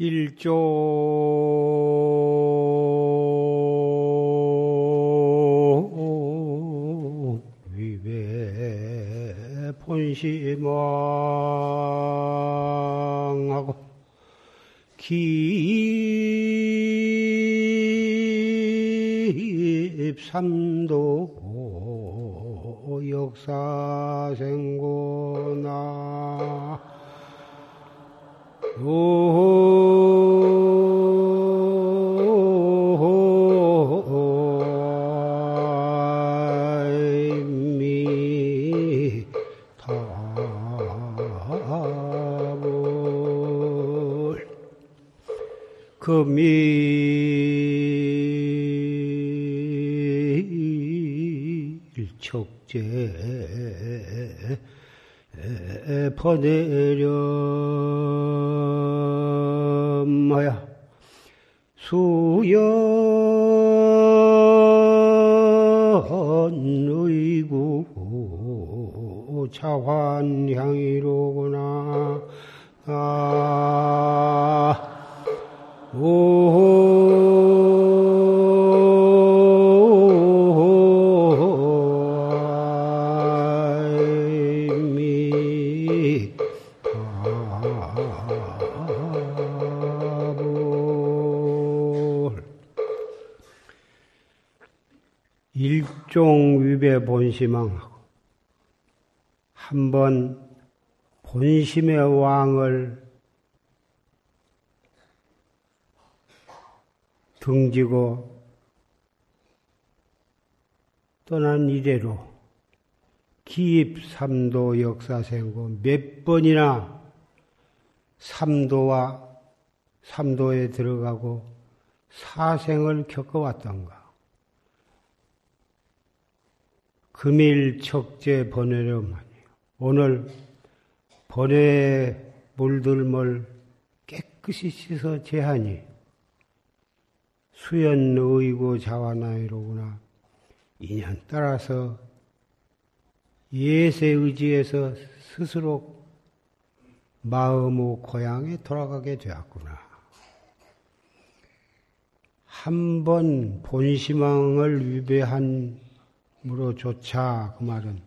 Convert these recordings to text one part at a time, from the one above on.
일조 위배 본시망하고 기입삼도 역사생 금일척제 퍼내렴 본심왕하고 한번 본심의 왕을 등지고 떠난 이래로 기입 삼도 역사생고 몇 번이나 삼도와 삼도에 들어가고 사생을 겪어왔던가. 금일 척제 번외렴하니 오늘 번외 물들물 깨끗이 씻어 제하니 수연의고 자와나이로구나 인연 따라서 예세 의지에서 스스로 마음의 고향에 돌아가게 되었구나. 한 번 본심왕을 위배한 으로조차 그 말은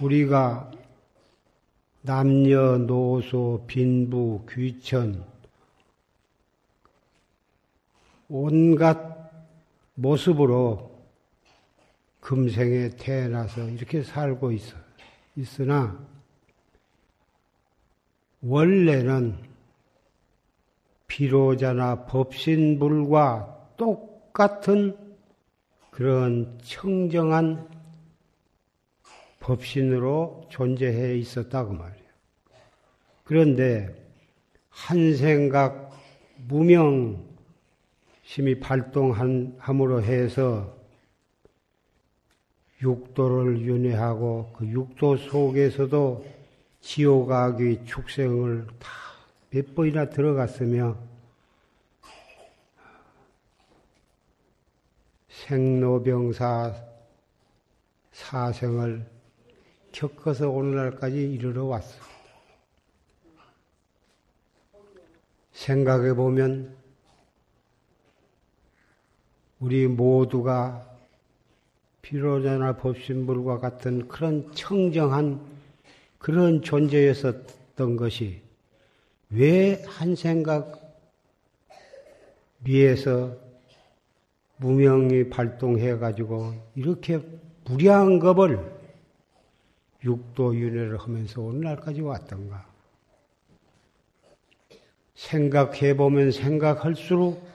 우리가 남녀, 노소, 빈부, 귀천 온갖 모습으로 금생에 태어나서 이렇게 살고 있어. 있으나 원래는 비로자나 법신불과 똑같은 그런 청정한 법신으로 존재해 있었다고 말이에요. 그런데 한 생각 무명심이 발동함으로 해서 육도를 윤회하고 그 육도 속에서도 지옥악의 축생을 다 몇 번이나 들어갔으며 생로병사 사생을 겪어서 오늘날까지 이르러 왔습니다. 생각해 보면 우리 모두가 피로자나 법신불과 같은 그런 청정한 그런 존재였었던 것이 왜 한 생각 위에서 무명이 발동해가지고 이렇게 무리한 겁을 육도 윤회를 하면서 오늘날까지 왔던가. 생각해보면 생각할수록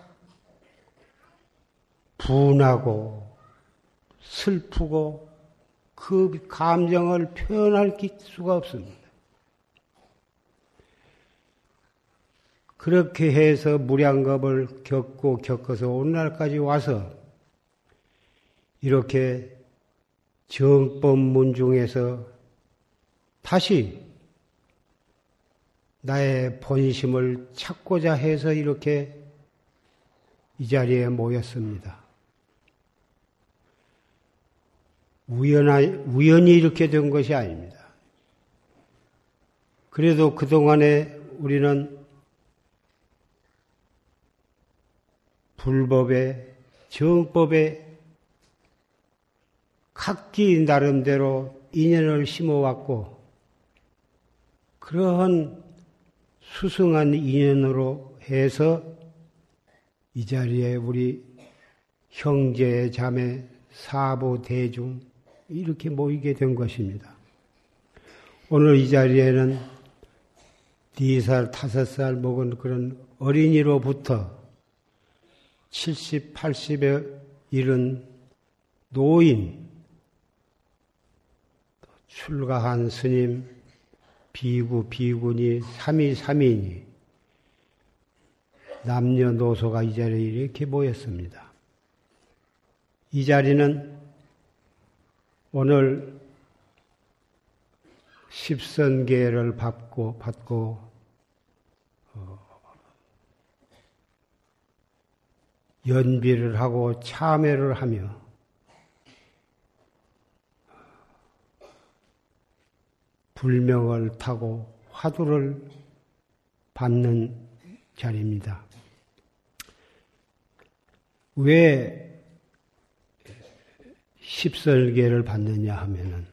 분하고 슬프고 그 감정을 표현할 수가 없습니다. 그렇게 해서 무량겁을 겪고 겪어서 오늘날까지 와서 이렇게 정법문 중에서 다시 나의 본심을 찾고자 해서 이렇게 이 자리에 모였습니다. 우연하, 우연히 이렇게 된 것이 아닙니다. 그래도 그동안에 우리는 불법에, 정법에 각기 나름대로 인연을 심어왔고, 그러한 수승한 인연으로 해서 이 자리에 우리 형제, 자매, 사부, 대중, 이렇게 모이게 된 것입니다. 오늘 이 자리에는 4살, 5살 먹은 그런 어린이로부터 70, 80에 이른 노인, 출가한 스님, 비구, 비구니, 삼위, 삼인이 남녀노소가 이 자리에 이렇게 모였습니다. 이 자리는 오늘 십선계를 받고 받고 연비를 하고 참회를 하며 불명을 타고 화두를 받는 자리입니다. 왜 십설계를 받느냐 하면은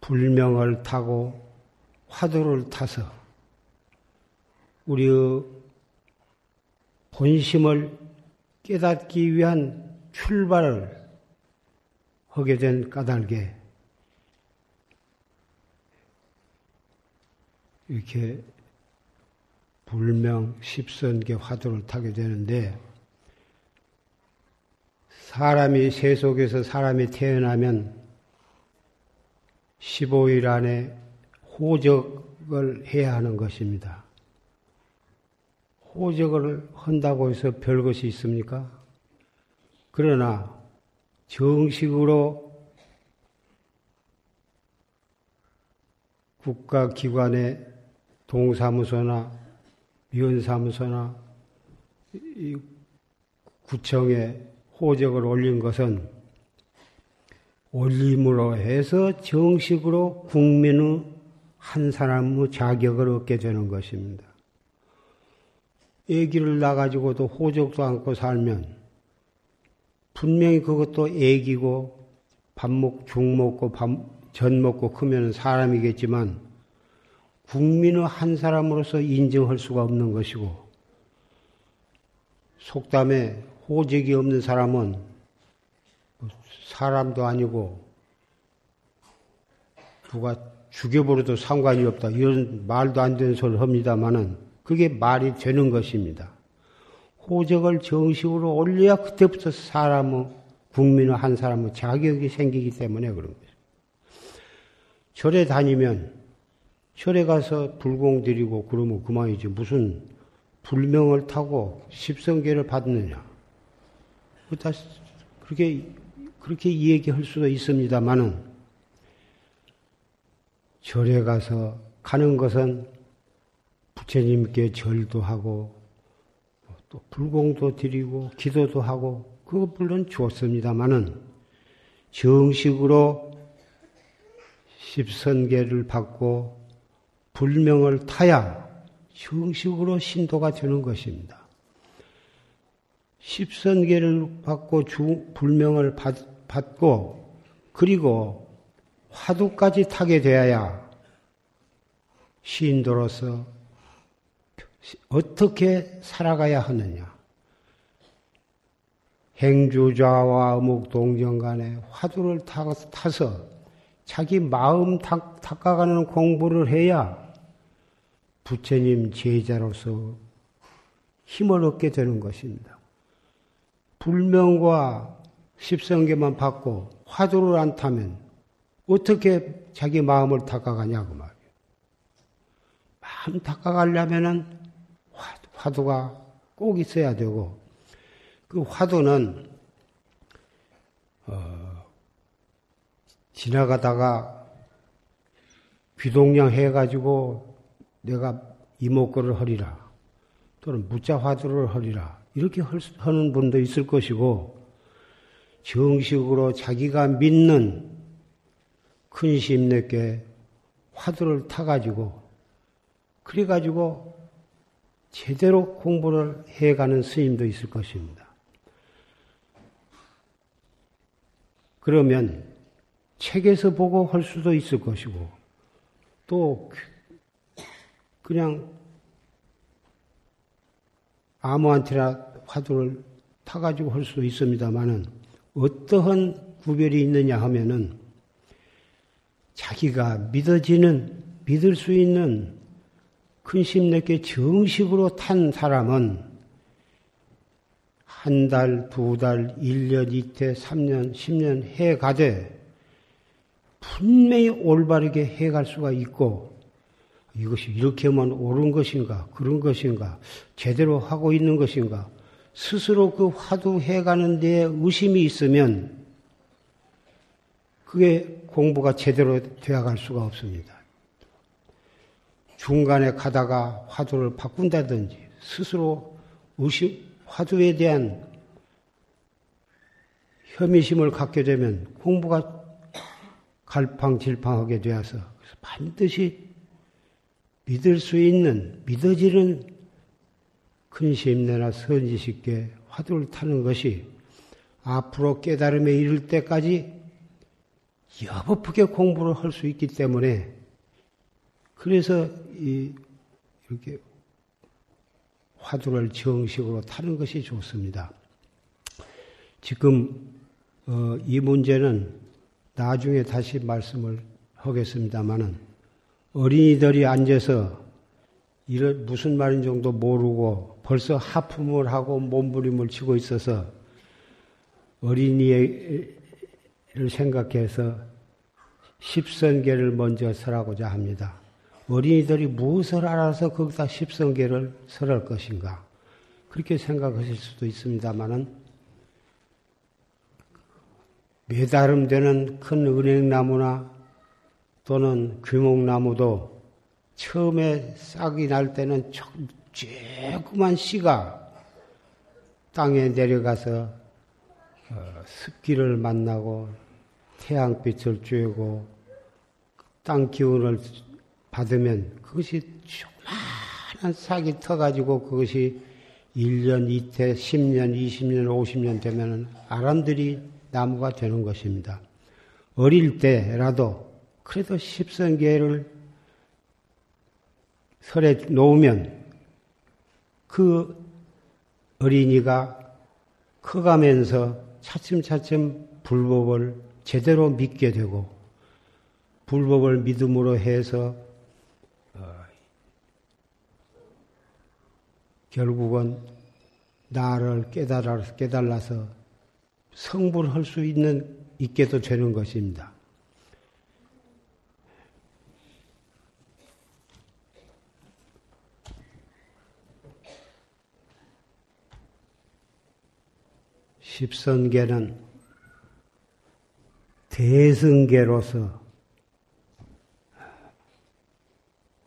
불명을 타고 화두를 타서 우리의 본심을 깨닫기 위한 출발을 하게 된 까닭에 이렇게 불명 십선계 화두를 타게 되는데 사람이 세속에서 사람이 태어나면 15일 안에 호적을 해야 하는 것입니다. 호적을 한다고 해서 별 것이 있습니까? 그러나 정식으로 국가기관의 동사무소나 위원사무소나 구청에 호적을 올린 것은 올림으로 해서 정식으로 국민의 한 사람의 자격을 얻게 되는 것입니다. 애기를 낳아가지고도 호적도 않고 살면 분명히 그것도 애기고 밥 먹고 죽 먹고 밥, 전 먹고 크면 사람이겠지만 국민의 한 사람으로서 인정할 수가 없는 것이고 속담에 호적이 없는 사람은 사람도 아니고 누가 죽여버려도 상관이 없다. 이런 말도 안 되는 소리를 합니다마는 그게 말이 되는 것입니다. 호적을 정식으로 올려야 그때부터 사람의 국민의 한 사람의 자격이 생기기 때문에 그런 거죠. 절에 다니면 절에 가서 불공 드리고 그러면 그만이지 무슨 불명을 타고 십성계를 받느냐. 다 그렇게 그렇게 얘기할 수도 있습니다만은 절에 가서 가는 것은 부처님께 절도 하고 또 불공도 드리고 기도도 하고 그거 물론 좋습니다만은 정식으로 십선계를 받고 불명을 타야 정식으로 신도가 되는 것입니다. 십선계를 받고 주, 불명을 받, 받고 그리고 화두까지 타게 되어야 신도로서 어떻게 살아가야 하느냐. 행주자와 어묵 동정 간에 화두를 타서 자기 마음 닦아가는 공부를 해야 부처님 제자로서 힘을 얻게 되는 것입니다. 불명과 십성계만 받고 화두를 안 타면 어떻게 자기 마음을 닦아가냐고 말이에요. 마음 닦아가려면은 화두가 꼭 있어야 되고 그 화두는 어, 지나가다가 귀동량 해가지고 내가 이목구를 허리라 또는 무자 화두를 허리라 이렇게 하는 분도 있을 것이고 정식으로 자기가 믿는 큰 심내께 화두를 타가지고 그래가지고 제대로 공부를 해가는 스님도 있을 것입니다. 그러면 책에서 보고 할 수도 있을 것이고 또 그냥 아무한테나 화두를 타가지고 할 수도 있습니다만은 어떠한 구별이 있느냐 하면은 자기가 믿어지는 믿을 수 있는 근심 내게 정식으로 탄 사람은 한 달, 두 달, 1년, 이태, 3년, 10년 해 가되 분명히 올바르게 해 갈 수가 있고 이것이 이렇게 하면 옳은 것인가, 그런 것인가, 제대로 하고 있는 것인가, 스스로 그 화두 해 가는 데 의심이 있으면 그게 공부가 제대로 되어갈 수가 없습니다. 중간에 가다가 화두를 바꾼다든지 스스로 의심, 화두에 대한 혐의심을 갖게 되면 공부가 갈팡질팡하게 되어서 반드시 믿을 수 있는, 믿어지는 근심내나 선지식께 화두를 타는 것이 앞으로 깨달음에 이를 때까지 여법하게 공부를 할 수 있기 때문에 그래서 이 이렇게 화두를 정식으로 타는 것이 좋습니다. 지금 어, 이 문제는 나중에 다시 말씀을 하겠습니다만은 어린이들이 앉아서 이런 무슨 말인 정도 모르고 벌써 하품을 하고 몸부림을 치고 있어서 어린이를 생각해서 십선계를 먼저 설하고자 합니다. 어린이들이 무엇을 알아서 거기다 십선계를 설할 것인가? 그렇게 생각하실 수도 있습니다만은 매다름 되는 큰 은행나무나 또는 귀목나무도 처음에 싹이 날 때는 조그만 씨가 땅에 내려가서 어, 습기를 만나고 태양빛을 쬐고 땅 기운을 받으면 그것이 조그마한 싹이 터가지고 그것이 1년, 이태, 10년, 20년, 50년 되면 아람들이 나무가 되는 것입니다. 어릴 때라도 그래도 십선계를 설에 놓으면 그 어린이가 커가면서 차츰차츰 불법을 제대로 믿게 되고 불법을 믿음으로 해서 결국은 나를 깨달아, 깨달아서 성불할 수 있는, 있게도 되는 것입니다. 십선계는 대승계로서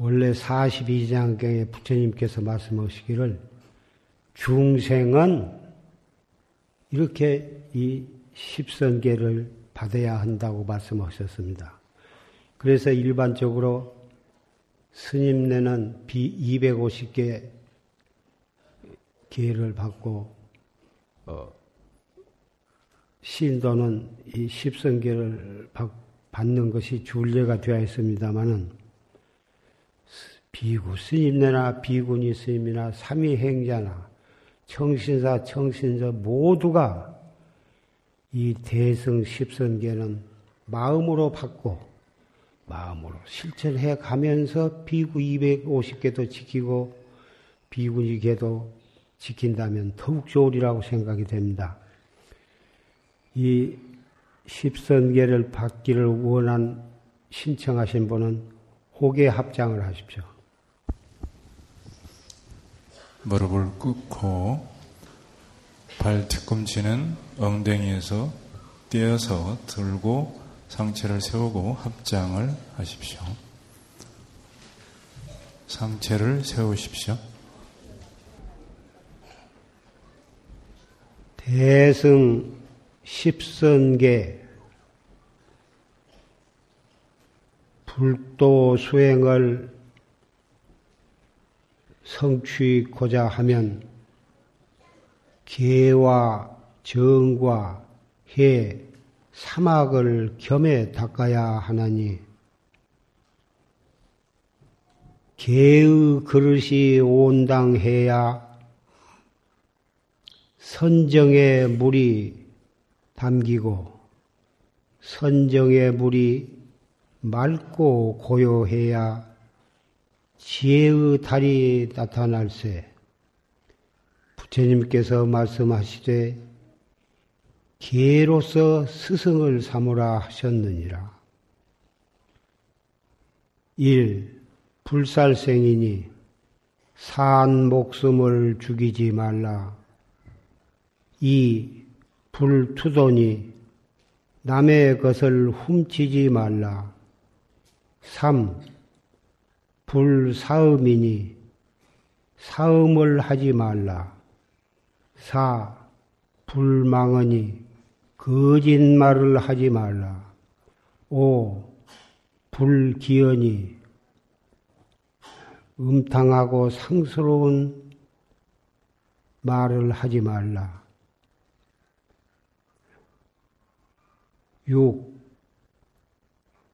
원래 42장경에 부처님께서 말씀하시기를 중생은 이렇게 이 십선계를 받아야 한다고 말씀하셨습니다. 그래서 일반적으로 스님네는 비 250개 계를 받고 어, 신도는 이 십선계를 받는 것이 줄례가 되어 있습니다만은 비구 스님네나 비구니 스님이나 삼위행자나 청신사 청신자 모두가 이 대승 십선계는 마음으로 받고 마음으로 실천해 가면서 비구 250개도 지키고 비구니계도 지킨다면 더욱 좋으리라고 생각이 됩니다. 이 십선계를 받기를 원한 신청하신 분은 호계 합장을 하십시오. 무릎을 꿇고 발 뒤꿈치는 엉덩이에서 떼어서 들고 상체를 세우고 합장을 하십시오. 상체를 세우십시오. 대승 십선계 불도 수행을 성취고자 하면 개와 정과 해, 사막을 겸해 닦아야 하나니 개의 그릇이 온당해야 선정의 물이 담기고 선정의 물이 맑고 고요해야 지혜의 달이 나타날세. 부처님께서 말씀하시되 개로서 스승을 삼으라 하셨느니라. 1. 불살생이니 산 목숨을 죽이지 말라. 2. 불투도니 남의 것을 훔치지 말라. 3. 불사음이니 사음을 하지 말라. 4. 불망언이 거짓말을 하지 말라. 5. 불기언이 음탕하고 상스러운 말을 하지 말라. 6.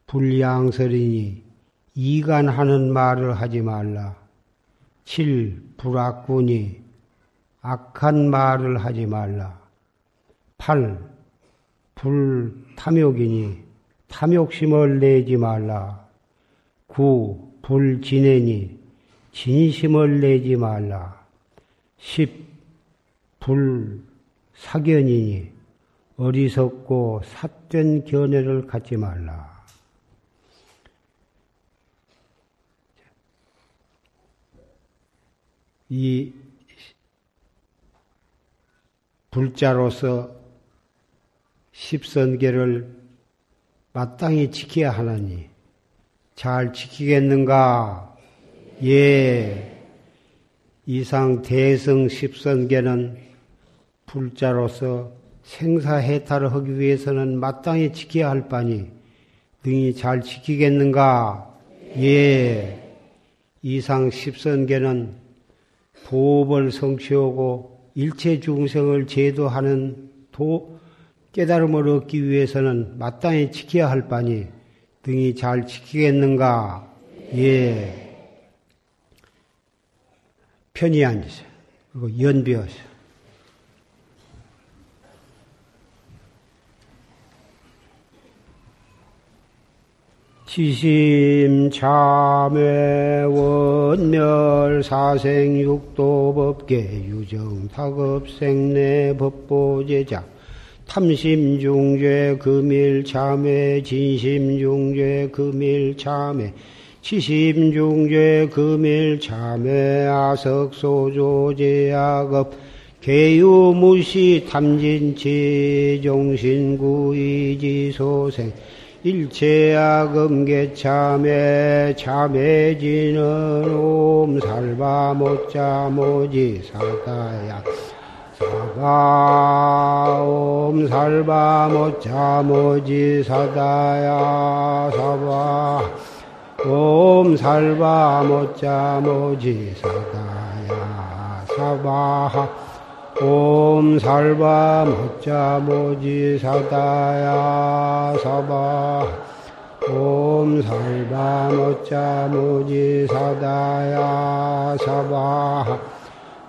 불량설이니 이간하는 말을 하지 말라. 7. 불악군이 악한 말을 하지 말라. 8. 불탐욕이니 탐욕심을 내지 말라. 9. 불진애니 진심을 내지 말라. 10. 불사견이니 어리석고 삿된 견해를 갖지 말라. 이 불자로서 십선계를 마땅히 지켜야 하나니 잘 지키겠는가? 예. 이상 대성 십선계는 불자로서 생사해탈을 하기 위해서는 마땅히 지켜야 할 바니 능히 잘 지키겠는가? 예. 이상 십선계는 보업을 성취하고 일체 중생을 제도하는 도, 깨달음을 얻기 위해서는 마땅히 지켜야 할 바니 등이 잘 지키겠는가? 예. 편히 앉으세요. 그리고 연비하세요. 지심 참회 원멸 사생 육도 법계 유정 타급 생내 법보제자 탐심 중죄 금일 참회 진심 중죄 금일 참회 치심 중죄 금일 참회 아석 소조 제약업 개유 무시 탐진치 종신구이지 소생 일체악음 개참에 참해지는 옴살바 못자 모지 사다야. 사바 옴살바 못자 모지 사다야. 사바 옴살바 못자 모지 사다야. 사바 옴 살바 모자 모지 사다야 사바 옴 살바 모자 모지 사다야 사바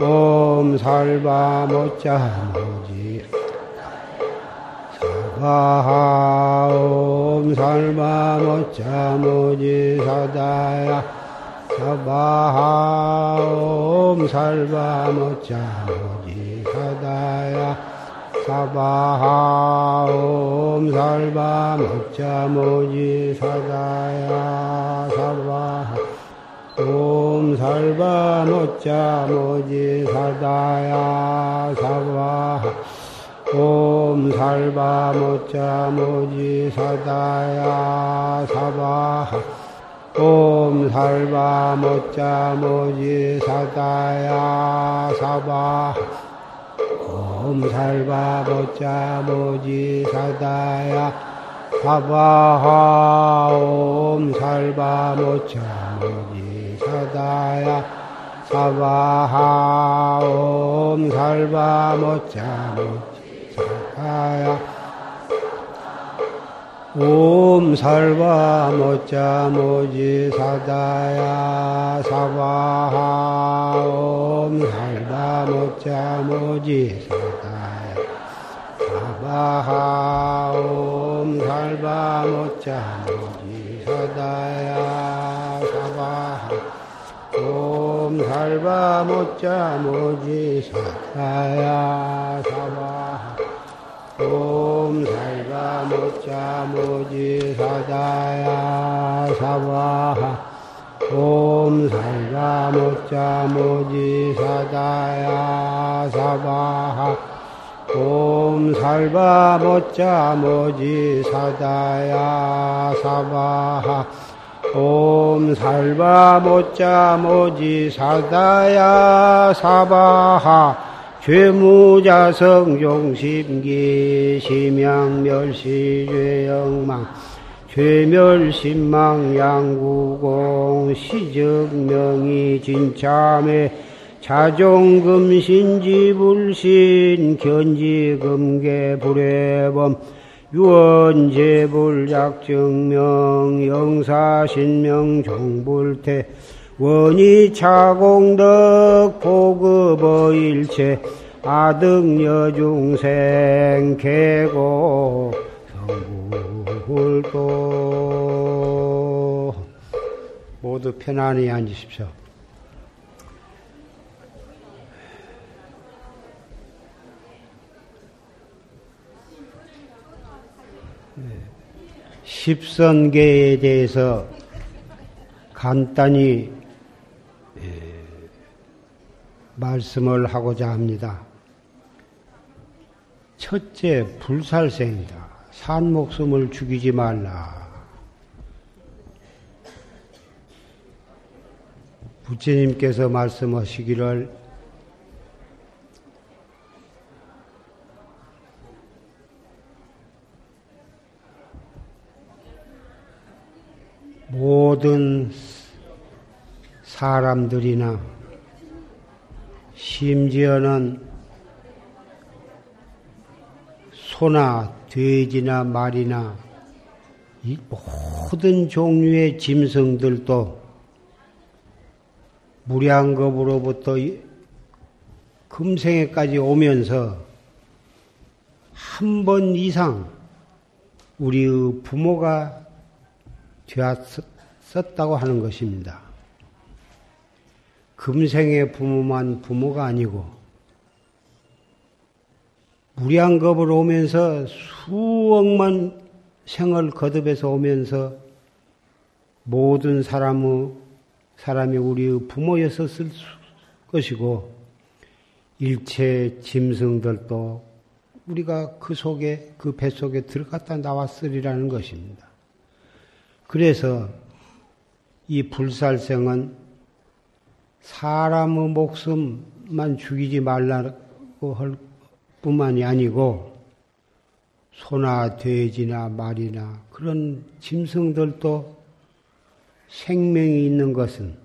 옴 살바 모자 모지 사바 옴 살바 모자 모지 사다야 사바 옴 살바 모자 모지 사바하 옴 살바 먹자 모지 사다야 사바하 옴 살바 먹자 모지 사다야 사바하 옴 살바 먹자 모지 사다야 사바하 옴 살바 먹자 모지 사다야 사바하 옴살바 보자 모지 사다야 사바하 옴살바 모자 모지 사다야 사바하 옴 살바 모짜 모사야 옴 살바 모짜 모지 사다야 사바하 옴 살바 모짜 모지 사다야 사바하 옴 살바 모짜 모지 사다야 사바하 옴 살바 모짜 모지 사다야 사바하 옴 살바 모짜 모지 사다야 사바하 옴 살바 모짜 모지 사다야 사바하 옴 살바 모짜 모지 사다야 사바하 옴 살바 모짜 모지 사다야 사바하 죄무자성 용심기 심양멸시 죄영망 죄멸신망 양구공 시적명이 진참에 자종금 신지불신 견지금계 불해범 유언제불약증명 영사신명 종불태 원이 차공덕 보급어 일체 아등여 중생 계고 성불도 모두 편안히 앉으십시오. 십선계에 대해서 간단히 말씀을 하고자 합니다. 첫째, 불살생이다. 산 목숨을 죽이지 말라. 부처님께서 말씀하시기를 모든 사람들이나 심지어는 소나 돼지나 말이나 이 모든 종류의 짐승들도 무량겁으로부터 금생에까지 오면서 한 번 이상 우리의 부모가 되었었다고 하는 것입니다. 금생의 부모만 부모가 아니고 무량겁을 오면서 수억만 생을 거듭해서 오면서 모든 사람의 사람이 우리의 부모였었을 것이고 일체 짐승들도 우리가 그 속에 그 뱃속에 들어갔다 나왔으리라는 것입니다. 그래서 이 불살생은 사람의 목숨만 죽이지 말라고 할 뿐만이 아니고 소나 돼지나 말이나 그런 짐승들도 생명이 있는 것은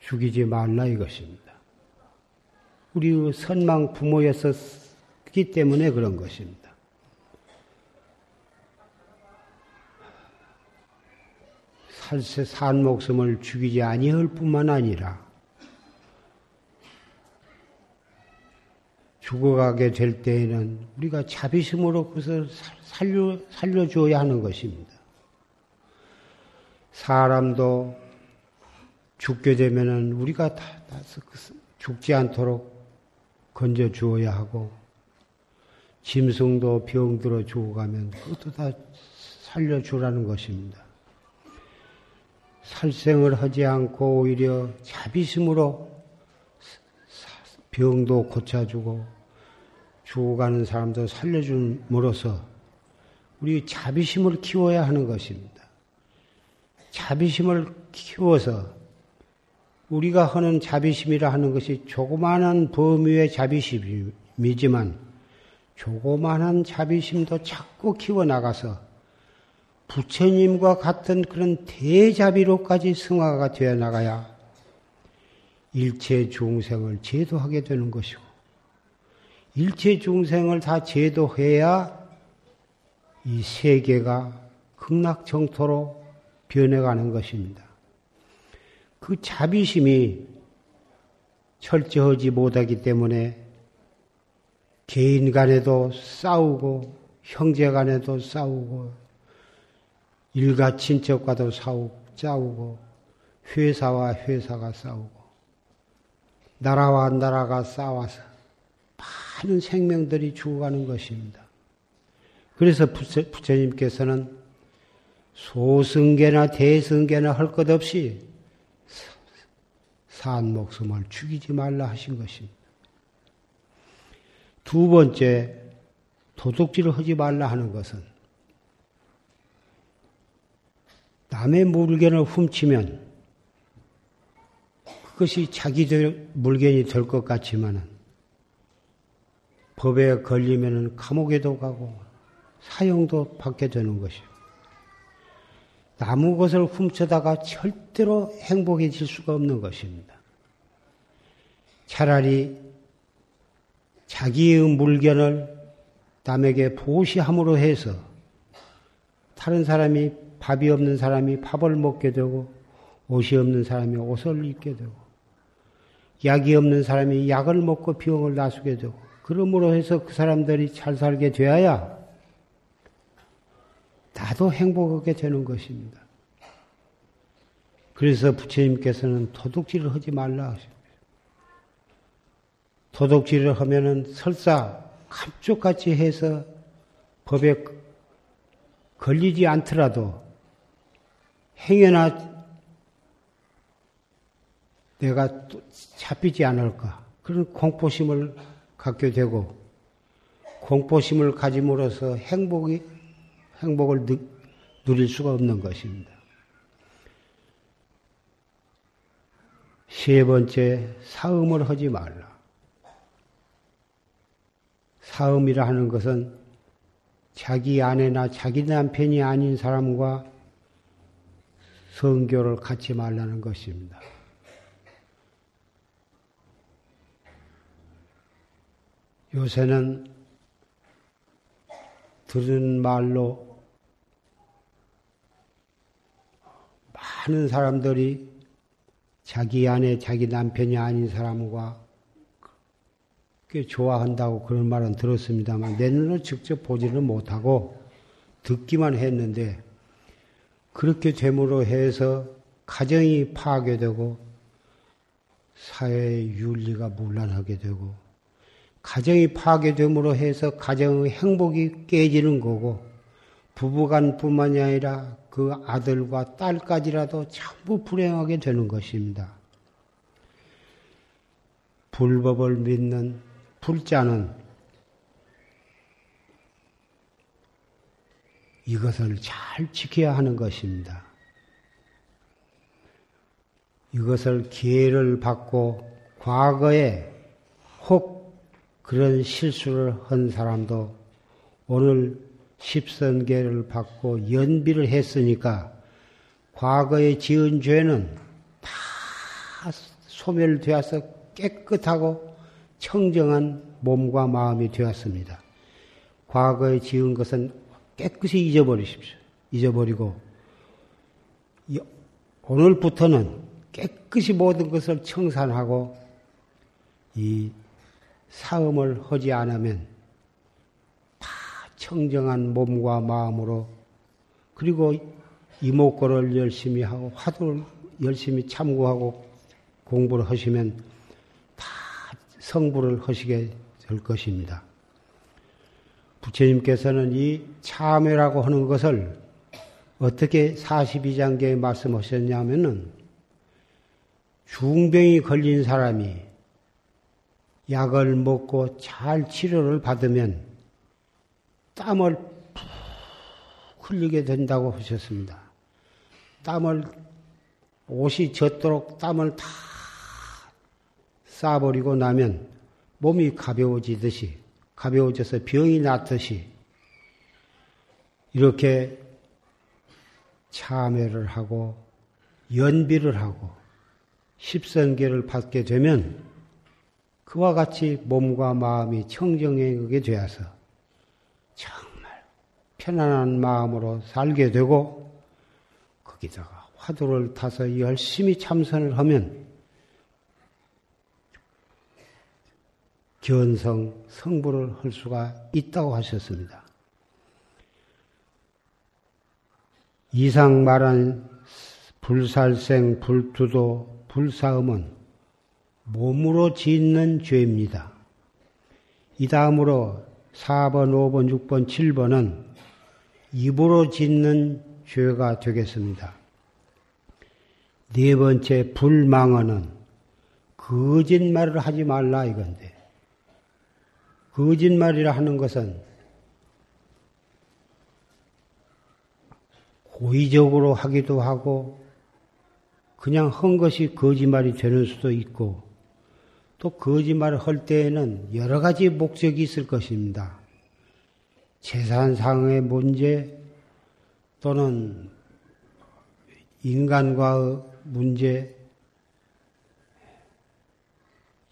죽이지 말라 이것입니다. 우리의 선망 부모였었기 때문에 그런 것입니다. 살세 산 목숨을 죽이지 아니할 뿐만 아니라 죽어가게 될 때에는 우리가 자비심으로 그것을 살려, 살려주어야 하는 것입니다. 사람도 죽게 되면은 우리가 다, 다그 죽지 않도록 건져 주어야 하고, 짐승도 병들어 죽어가면 그것도 다 살려주라는 것입니다. 살생을 하지 않고 오히려 자비심으로 병도 고쳐주고 죽어가는 사람도 살려줌으로써 우리 자비심을 키워야 하는 것입니다. 자비심을 키워서 우리가 하는 자비심이라 하는 것이 조그마한 범위의 자비심이지만 조그마한 자비심도 자꾸 키워나가서 부처님과 같은 그런 대자비로까지 승화가 되어 나가야 일체 중생을 제도하게 되는 것이고, 일체 중생을 다 제도해야 이 세계가 극락정토로 변해가는 것입니다. 그 자비심이 철저하지 못하기 때문에 개인 간에도 싸우고 형제 간에도 싸우고 일가 친척과도 싸우고 회사와 회사가 싸우고 나라와 나라가 싸워서 많은 생명들이 죽어가는 것입니다. 그래서 부처님께서는 소승계나 대승계나 할 것 없이 산 목숨을 죽이지 말라 하신 것입니다. 두 번째, 도둑질을 하지 말라 하는 것은 남의 물건을 훔치면 그것이 자기 물건이 될 것 같지만은 법에 걸리면은 감옥에도 가고 사형도 받게 되는 것이요. 나무 것을 훔쳐다가 절대로 행복해질 수가 없는 것입니다. 차라리 자기의 물건을 남에게 보시함으로 해서 다른 사람이 밥이 없는 사람이 밥을 먹게 되고 옷이 없는 사람이 옷을 입게 되고 약이 없는 사람이 약을 먹고 병을 나수게 되고 그러므로 해서 그 사람들이 잘 살게 되어야 나도 행복하게 되는 것입니다. 그래서 부처님께서는 도둑질을 하지 말라 하십니다. 도둑질을 하면은 설사 감쪽같이 해서 법에 걸리지 않더라도 행여나 내가 잡히지 않을까 그런 공포심을 갖게 되고 공포심을 가짐으로써 행복이 행복을 누, 누릴 수가 없는 것입니다. 세 번째, 사음을 하지 말라. 사음이라 하는 것은 자기 아내나 자기 남편이 아닌 사람과 성교를 갖지 말라는 것입니다. 요새는 들은 말로 많은 사람들이 자기 아내, 자기 남편이 아닌 사람과 꽤 좋아한다고 그런 말은 들었습니다만 내 눈으로 직접 보지는 못하고 듣기만 했는데 그렇게 됨으로 해서 가정이 파괴되고 사회의 윤리가 문란하게 되고 가정이 파괴됨으로 해서 가정의 행복이 깨지는 거고 부부간뿐만이 아니라 그 아들과 딸까지라도 전부 불행하게 되는 것입니다. 불법을 믿는 불자는 이것을 잘 지켜야 하는 것입니다. 이것을 기회를 받고 과거에 혹 그런 실수를 한 사람도 오늘 십선계를 받고 연비를 했으니까 과거에 지은 죄는 다 소멸되어서 깨끗하고 청정한 몸과 마음이 되었습니다. 과거에 지은 것은 깨끗이 잊어버리십시오. 잊어버리고 오늘부터는 깨끗이 모든 것을 청산하고 이 사음을 하지 않으면 청정한 몸과 마음으로 그리고 이목구를 열심히 하고 화두를 열심히 참고하고 공부를 하시면 다 성부를 하시게 될 것입니다. 부처님께서는 이 참회라고 하는 것을 어떻게 42장계에 말씀하셨냐면은 중병이 걸린 사람이 약을 먹고 잘 치료를 받으면 땀을 푹 흘리게 된다고 하셨습니다. 땀을 옷이 젖도록 땀을 다 싸버리고 나면 몸이 가벼워지듯이 가벼워져서 병이 낫듯이 이렇게 참회를 하고 연비를 하고 십선계를 받게 되면 그와 같이 몸과 마음이 청정하게 되어서 정말 편안한 마음으로 살게 되고 거기다가 화두를 타서 열심히 참선을 하면 견성, 성불을 할 수가 있다고 하셨습니다. 이상 말한 불살생, 불투도, 불사음은 몸으로 짓는 죄입니다. 이 다음으로 4번, 5번, 6번, 7번은 입으로 짓는 죄가 되겠습니다. 네 번째, 불망언은 거짓말을 하지 말라 이건데, 거짓말이라 하는 것은 고의적으로 하기도 하고 그냥 한 것이 거짓말이 되는 수도 있고 또 거짓말을 할 때에는 여러 가지 목적이 있을 것입니다. 재산상의 문제 또는 인간과의 문제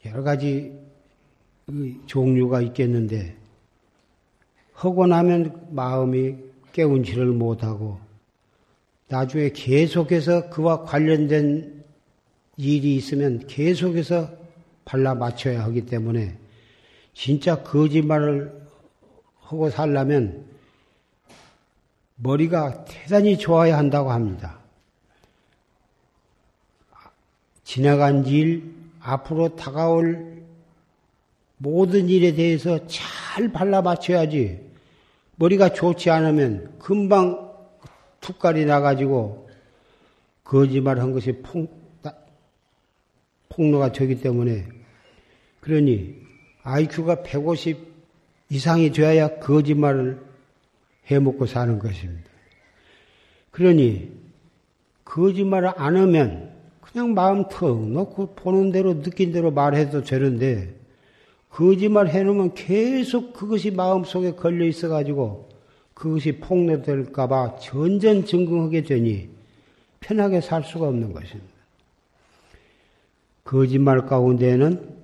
여러 가지 종류가 있겠는데 하고 나면 마음이 깨운지를 못하고 나중에 계속해서 그와 관련된 일이 있으면 계속해서 발라 맞춰야 하기 때문에 진짜 거짓말을 하고 살려면 머리가 대단히 좋아야 한다고 합니다. 지나간 일, 앞으로 다가올 모든 일에 대해서 잘 발라 맞춰야지. 머리가 좋지 않으면 금방 툭갈이 나가지고 거짓말 한 것이 폭, 폭로가 되기 때문에 그러니 IQ가 150 이상이 되어야 거짓말을 해먹고 사는 것입니다. 그러니 거짓말을 안 하면 그냥 마음 턱 놓고 보는 대로 느낀 대로 말해도 되는데 거짓말 해놓으면 계속 그것이 마음속에 걸려 있어가지고 그것이 폭로될까봐 전전긍긍하게 되니 편하게 살 수가 없는 것입니다. 거짓말 가운데에는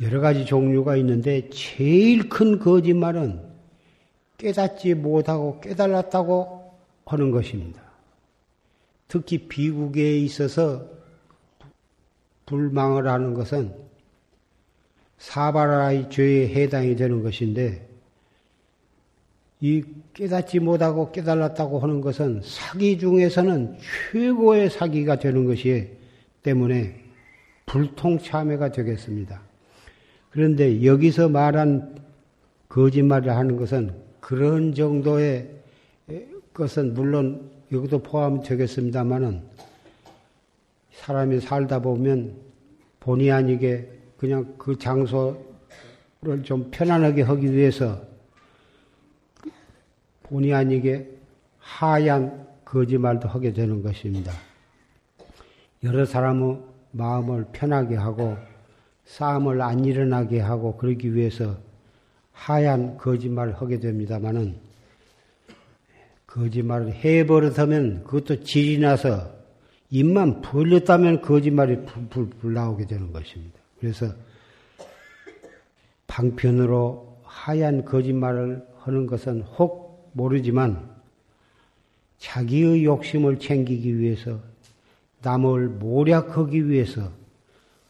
여러 가지 종류가 있는데 제일 큰 거짓말은 깨닫지 못하고 깨달았다고 하는 것입니다. 특히 비국에 있어서 불망을 하는 것은 사바라의 죄에 해당이 되는 것인데 이 깨닫지 못하고 깨달았다고 하는 것은 사기 중에서는 최고의 사기가 되는 것이 때문에 불통참회가 되겠습니다. 그런데 여기서 말한 거짓말을 하는 것은 그런 정도의 것은 물론 여기도 포함되겠습니다만은 사람이 살다 보면 본의 아니게 그냥 그 장소를 좀 편안하게 하기 위해서 본의 아니게 하얀 거짓말도 하게 되는 것입니다. 여러 사람의 마음을 편하게 하고 싸움을 안 일어나게 하고 그러기 위해서 하얀 거짓말을 하게 됩니다만은 거짓말을 해버릇하면 그것도 질이 나서 입만 벌렸다면 거짓말이 불불 나오게 되는 것입니다. 그래서 방편으로 하얀 거짓말을 하는 것은 혹 모르지만 자기의 욕심을 챙기기 위해서 남을 모략하기 위해서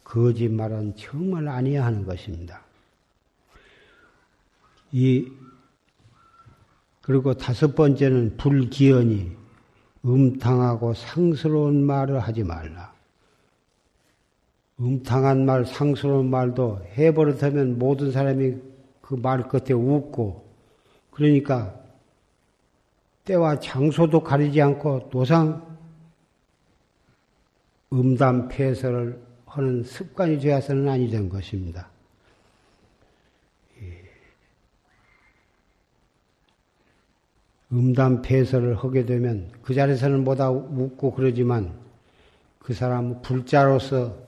거짓말은 정말 아니야 하는 것입니다. 이 그리고 다섯 번째는 불기연이 음탕하고 상스러운 말을 하지 말라. 음탕한 말, 상스러운 말도 해버릇하면 모든 사람이 그 말 끝에 웃고 그러니까 때와 장소도 가리지 않고 노상 음담 폐설을 하는 습관이 되어서는 아니 된 것입니다. 음담 폐설을 하게 되면 그 자리에서는 뭐다 웃고 그러지만 그 사람은 불자로서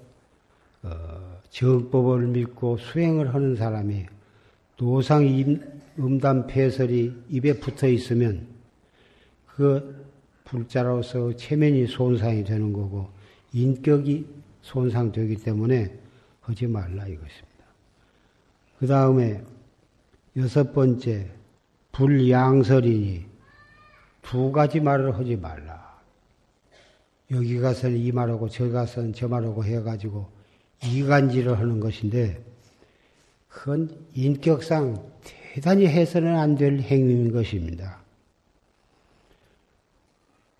어, 정법을 믿고 수행을 하는 사람이 노상 음담 폐설이 입에 붙어 있으면 그 불자로서 체면이 손상이 되는 거고 인격이 손상되기 때문에 하지 말라 이것입니다. 그 다음에 여섯 번째 불양설이니 두 가지 말을 하지 말라. 여기 가서는 이 말하고 저기 가서는 저 말하고 해가지고 이간질을 하는 것인데 그건 인격상 대단히 해서는 안 될 행위인 것입니다.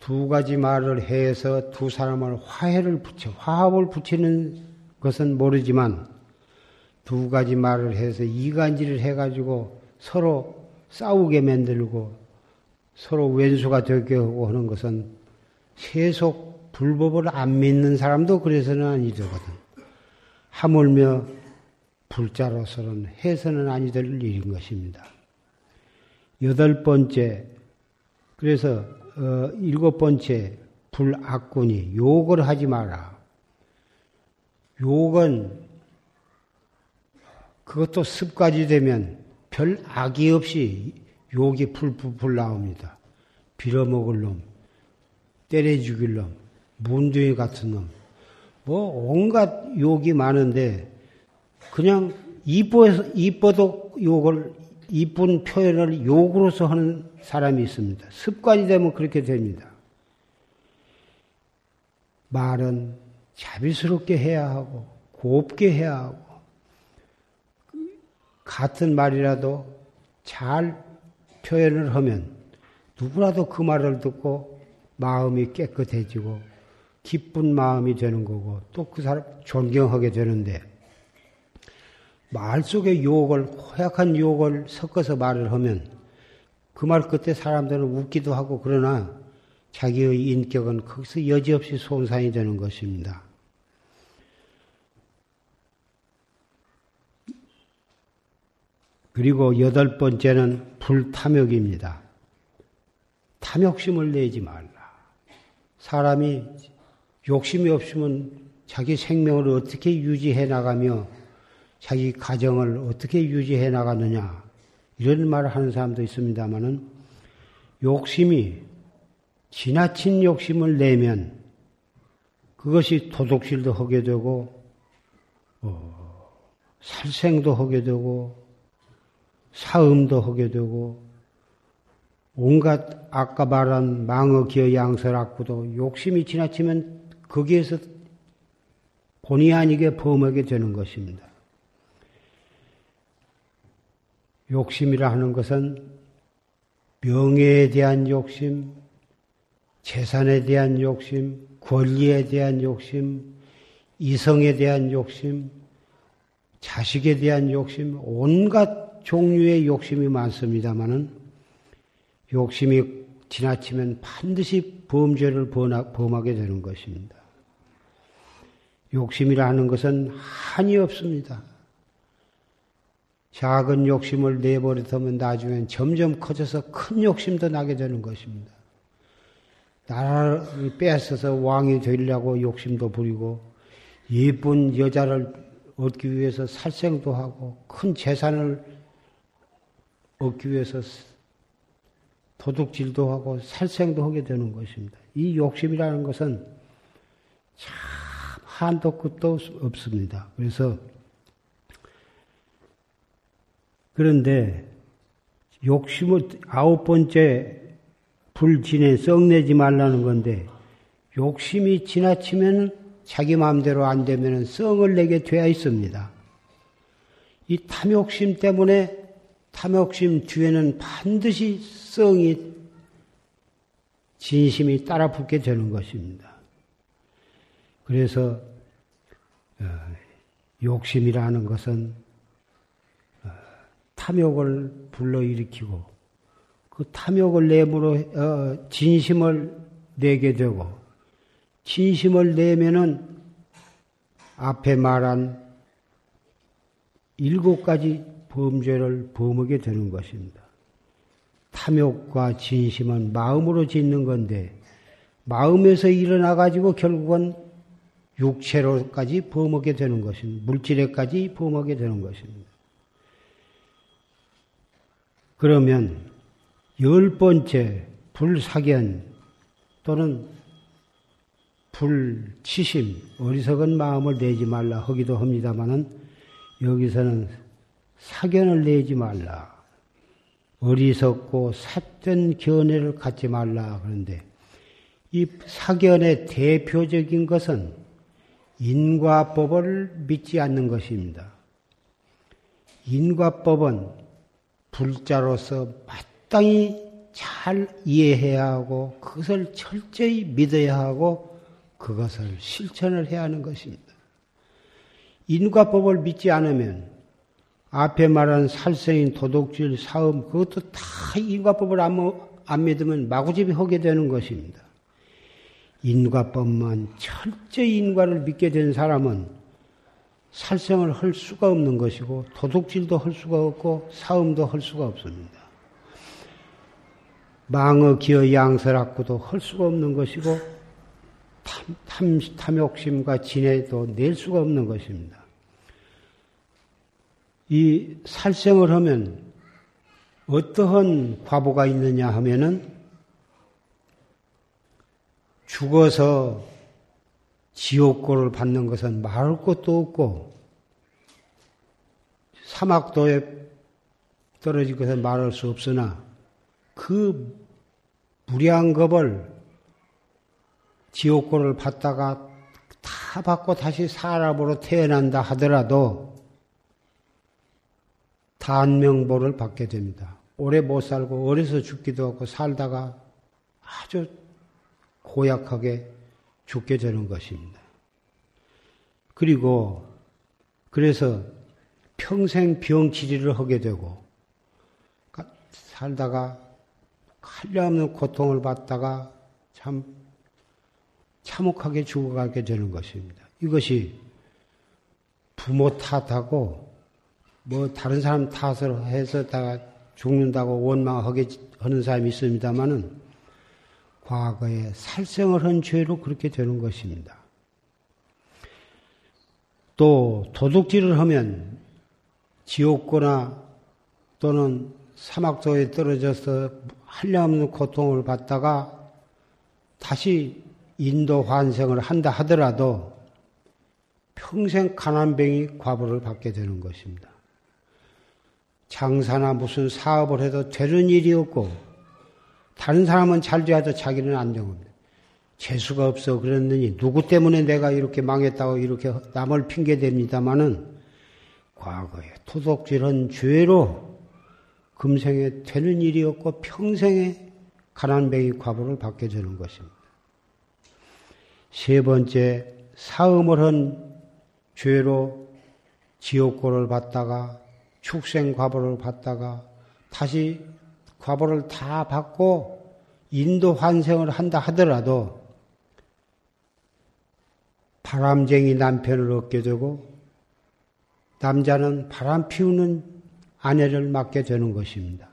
두 가지 말을 해서 두 사람을 화해를 붙여, 화합을 붙이는 것은 모르지만 두 가지 말을 해서 이간질을 해가지고 서로 싸우게 만들고 서로 왼수가 되게 하고 하는 것은 세속 불법을 안 믿는 사람도 그래서는 아니 되거든. 하물며 불자로서는 해서는 아니 될 일인 것입니다. 여덟 번째, 그래서 어, 일곱 번째 불악군이 욕을 하지 마라. 욕은 그것도 습관이 되면 별 악이 없이 욕이 풀풀풀 나옵니다. 빌어먹을 놈, 때려 죽일 놈, 문둥이 같은 놈, 뭐 온갖 욕이 많은데 그냥 이뻐서 이뻐도 욕을 이쁜 표현을 욕으로서 하는 사람이 있습니다. 습관이 되면 그렇게 됩니다. 말은 자비스럽게 해야 하고 곱게 해야 하고 같은 말이라도 잘 표현을 하면 누구라도 그 말을 듣고 마음이 깨끗해지고 기쁜 마음이 되는 거고 또 그 사람 존경하게 되는데 말 속에 욕을 호약한 욕을 섞어서 말을 하면 그 말 끝에 사람들은 웃기도 하고 그러나 자기의 인격은 거기서 여지없이 손상이 되는 것입니다. 그리고 여덟 번째는 불탐욕입니다. 탐욕심을 내지 말라. 사람이 욕심이 없으면 자기 생명을 어떻게 유지해 나가며 자기 가정을 어떻게 유지해 나가느냐 이런 말을 하는 사람도 있습니다만은 욕심이 지나친 욕심을 내면 그것이 도둑질도 하게 되고 어, 살생도 하게 되고 사음도 하게 되고 온갖 아까 말한 망어 기어 양설 악구도 욕심이 지나치면 거기에서 본의 아니게 범하게 되는 것입니다. 욕심이라 하는 것은 명예에 대한 욕심, 재산에 대한 욕심, 권리에 대한 욕심, 이성에 대한 욕심, 자식에 대한 욕심, 온갖 종류의 욕심이 많습니다만은 욕심이 지나치면 반드시 범죄를 범하게 되는 것입니다. 욕심이라 하는 것은 한이 없습니다. 작은 욕심을 내버리면 나중엔 점점 커져서 큰 욕심도 나게 되는 것입니다. 나라를 빼앗아서 왕이 되려고 욕심도 부리고 예쁜 여자를 얻기 위해서 살생도 하고 큰 재산을 얻기 위해서 도둑질도 하고 살생도 하게 되는 것입니다. 이 욕심이라는 것은 참 한도 끝도 없습니다. 그래서 그런데 욕심을 아홉 번째 불진에 썩내지 말라는 건데 욕심이 지나치면 자기 마음대로 안 되면 썩을 내게 되어 있습니다. 이 탐욕심 때문에 탐욕심 뒤에는 반드시 성이 진심이 따라 붙게 되는 것입니다. 그래서 어, 욕심이라는 것은 탐욕을 불러일으키고 그 탐욕을 내므로 어, 진심을 내게 되고 진심을 내면은 앞에 말한 일곱 가지 범죄를 범하게 되는 것입니다. 탐욕과 진심은 마음으로 짓는 건데 마음에서 일어나 가지고 결국은 육체로까지 범하게 되는 것입니다. 물질에까지 범하게 되는 것입니다. 그러면 열 번째 불사견 또는 불치심, 어리석은 마음을 내지 말라 하기도 합니다마는 여기서는 사견을 내지 말라. 어리석고 삿된 견해를 갖지 말라 그런데 이 사견의 대표적인 것은 인과법을 믿지 않는 것입니다. 인과법은 불자로서 마땅히 잘 이해해야 하고 그것을 철저히 믿어야 하고 그것을 실천을 해야 하는 것입니다. 인과법을 믿지 않으면 앞에 말한 살생인 도둑질, 사음 그것도 다 인과법을 안, 안 믿으면 마구잡이 하게 되는 것입니다. 인과법만 철저히 인과를 믿게 된 사람은 살생을 할 수가 없는 것이고 도둑질도 할 수가 없고 사음도 할 수가 없습니다. 망어 기어 양설학구도 할 수가 없는 것이고 탐, 탐, 탐욕심과 진해도 낼 수가 없는 것입니다. 이 살생을 하면 어떠한 과보가 있느냐 하면은 죽어서 지옥고를 받는 것은 말할 것도 없고 사막도에 떨어질 것은 말할 수 없으나 그 무량겁을 지옥고를 받다가 다 받고 다시 사람으로 태어난다 하더라도 단명보를 받게 됩니다. 오래 못 살고 어려서 죽기도 하고 살다가 아주 고약하게 죽게 되는 것입니다. 그리고 그래서 평생 병치리를 하게 되고 살다가 한량없는 고통을 받다가 참 참혹하게 죽어가게 되는 것입니다. 이것이 부모 탓하고 뭐 다른 사람 탓을 해서 다 죽는다고 원망하게 하는 사람이 있습니다만은 과거에 살생을 한 죄로 그렇게 되는 것입니다. 또 도둑질을 하면 지옥거나 또는 사막도에 떨어져서 한량없는 고통을 받다가 다시 인도 환생을 한다 하더라도 평생 가난뱅이 과보를 받게 되는 것입니다. 장사나 무슨 사업을 해도 되는 일이 없고 다른 사람은 잘 돼야도 자기는 안 되는 재수가 없어. 그랬느니 누구 때문에 내가 이렇게 망했다고 이렇게 남을 핑계댑니다마는 과거에 토독질한 죄로 금생에 되는 일이 없고 평생에 가난뱅이 과보를 받게 되는 것입니다. 세 번째 사음을 한 죄로 지옥고를 받다가 축생 과보를 받다가 다시 과보를 다 받고 인도 환생을 한다 하더라도 바람쟁이 남편을 얻게 되고 남자는 바람 피우는 아내를 맡게 되는 것입니다.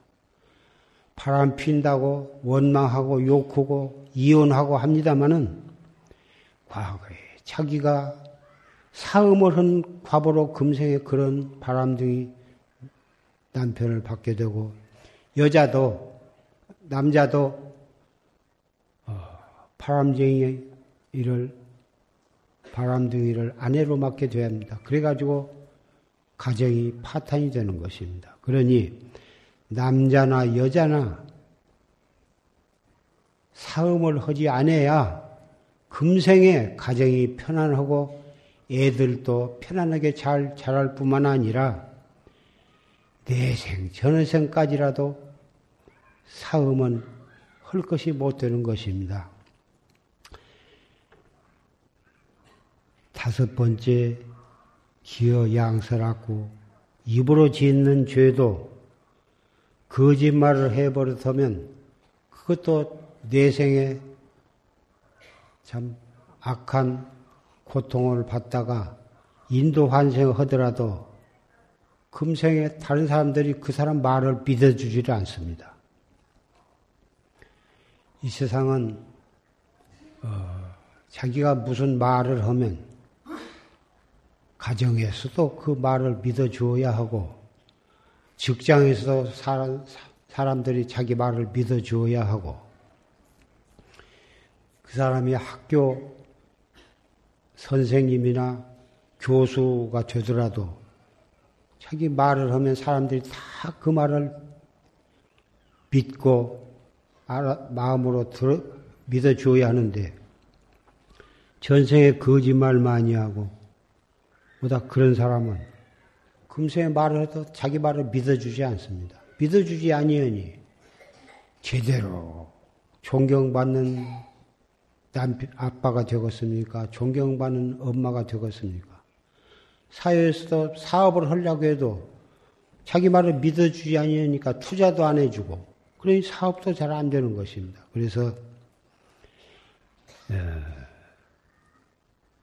바람 핀다고 원망하고 욕하고 이혼하고 합니다마는 과거에 자기가 사음을 한 과보로 금생에 그런 바람둥이 남편을 받게 되고 여자도 남자도 어, 바람쟁이 일을 바람둥이를 아내로 맡게 합니다. 그래가지고 가정이 파탄이 되는 것입니다. 그러니 남자나 여자나 사음을 하지 않아야 금생에 가정이 편안하고 애들도 편안하게 잘 자랄 뿐만 아니라 내생, 전생까지라도 사음은 할 것이 못 되는 것입니다. 다섯 번째, 기어 양설하고 입으로 짓는 죄도 거짓말을 해버릇하면 그것도 내생에 참 악한 고통을 받다가 인도 환생을 하더라도 금생에 다른 사람들이 그 사람 말을 믿어주지를 않습니다. 이 세상은 어, 자기가 무슨 말을 하면 가정에서도 그 말을 믿어주어야 하고 직장에서도 사람, 사람들이 자기 말을 믿어주어야 하고 그 사람이 학교 선생님이나 교수가 되더라도 자기 말을 하면 사람들이 다 그 말을 믿고 알아, 마음으로 들어, 믿어줘야 하는데 전생에 거짓말 많이 하고 보다 그런 사람은 금생에 말을 해도 자기 말을 믿어주지 않습니다. 믿어주지 아니하니 제대로 존경받는 남편, 아빠가 되겠습니까? 존경받는 엄마가 되겠습니까? 사회에서도 사업을 하려고 해도 자기 말을 믿어주지 아니하니까 투자도 안 해주고 그러니 사업도 잘 안 되는 것입니다. 그래서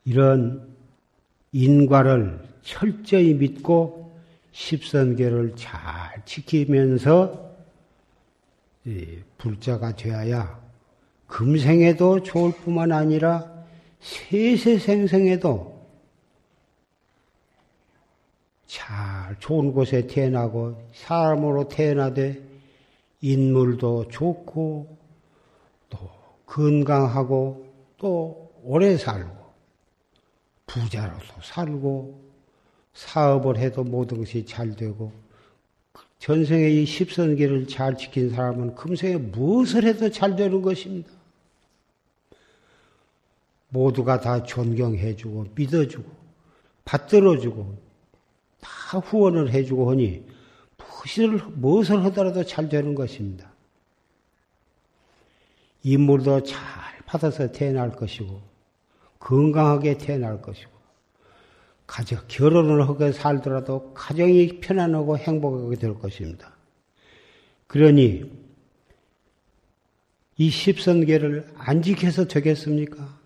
이런 인과를 철저히 믿고 십선계를 잘 지키면서 불자가 되어야 금생에도 좋을 뿐만 아니라 세세생생에도 잘 좋은 곳에 태어나고 사람으로 태어나되 인물도 좋고 또 건강하고 또 오래 살고 부자로도 살고 사업을 해도 모든 것이 잘 되고 전생의 이 십선계를 잘 지킨 사람은 금생에 무엇을 해도 잘 되는 것입니다. 모두가 다 존경해주고 믿어주고 받들어주고 다 후원을 해주고 하니 무엇을, 무엇을 하더라도 잘 되는 것입니다. 인물도 잘 받아서 태어날 것이고 건강하게 태어날 것이고 가정 결혼을 하게 살더라도 가정이 편안하고 행복하게 될 것입니다. 그러니 이 십선계를 안 지켜서 되겠습니까?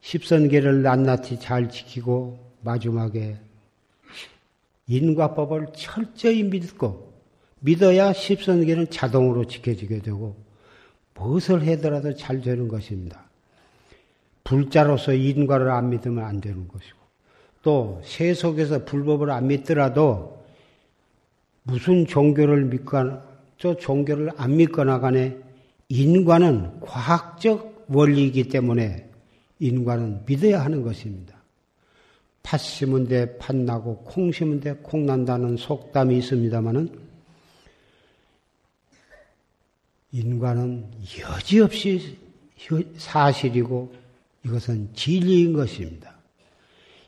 십선계를 낱낱이 잘 지키고 마지막에 인과법을 철저히 믿고 믿어야 십선계는 자동으로 지켜지게 되고 무엇을 해더라도 잘 되는 것입니다. 불자로서 인과를 안 믿으면 안 되는 것이고 또 세속에서 불법을 안 믿더라도 무슨 종교를 믿거나 저 종교를 안 믿거나 간에 인과는 과학적 원리이기 때문에 인과는 믿어야 하는 것입니다. 팥 심은 데 팥 나고 콩 심은 데 콩 난다는 속담이 있습니다만은 인과는 여지없이 사실이고 이것은 진리인 것입니다.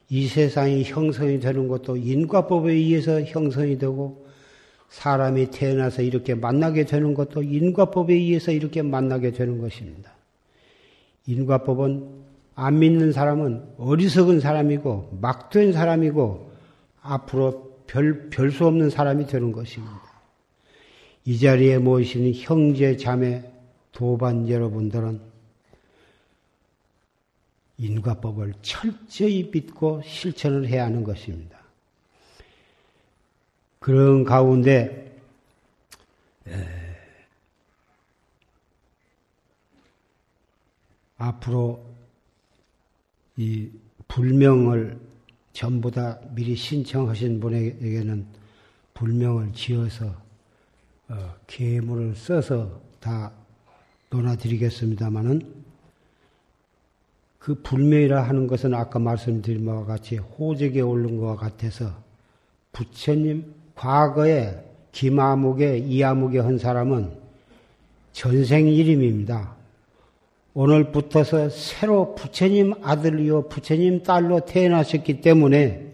이 세상이 형성이 되는 것도 인과법에 의해서 형성이 되고 사람이 태어나서 이렇게 만나게 되는 것도 인과법에 의해서 이렇게 만나게 되는 것입니다. 인과법은 안 믿는 사람은 어리석은 사람이고 막된 사람이고 앞으로 별, 별 수 없는 사람이 되는 것입니다. 이 자리에 모이시는 형제, 자매, 도반 여러분들은 인과법을 철저히 믿고 실천을 해야 하는 것입니다. 그런 가운데 에, 앞으로 이 불명을 전부 다 미리 신청하신 분에게는 불명을 지어서 어, 계물을 써서 다 논하드리겠습니다마는 그 불명이라 하는 것은 아까 말씀드린 바와 같이 호적에 오른 것과 같아서 부처님 과거에 김아묵에 이아묵에 한 사람은 전생 이름입니다. 오늘부터서 새로 부처님 아들이요 부처님 딸로 태어나셨기 때문에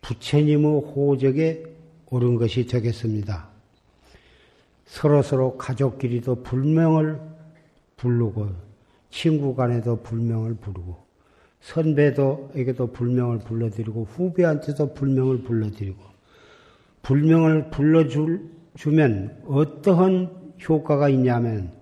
부처님의 호적에 오른 것이 되겠습니다. 서로서로 가족끼리도 불명을 부르고 친구 간에도 불명을 부르고 선배도에게도 불명을 불러드리고 후배한테도 불명을 불러드리고 불명을 불러주면 어떠한 효과가 있냐면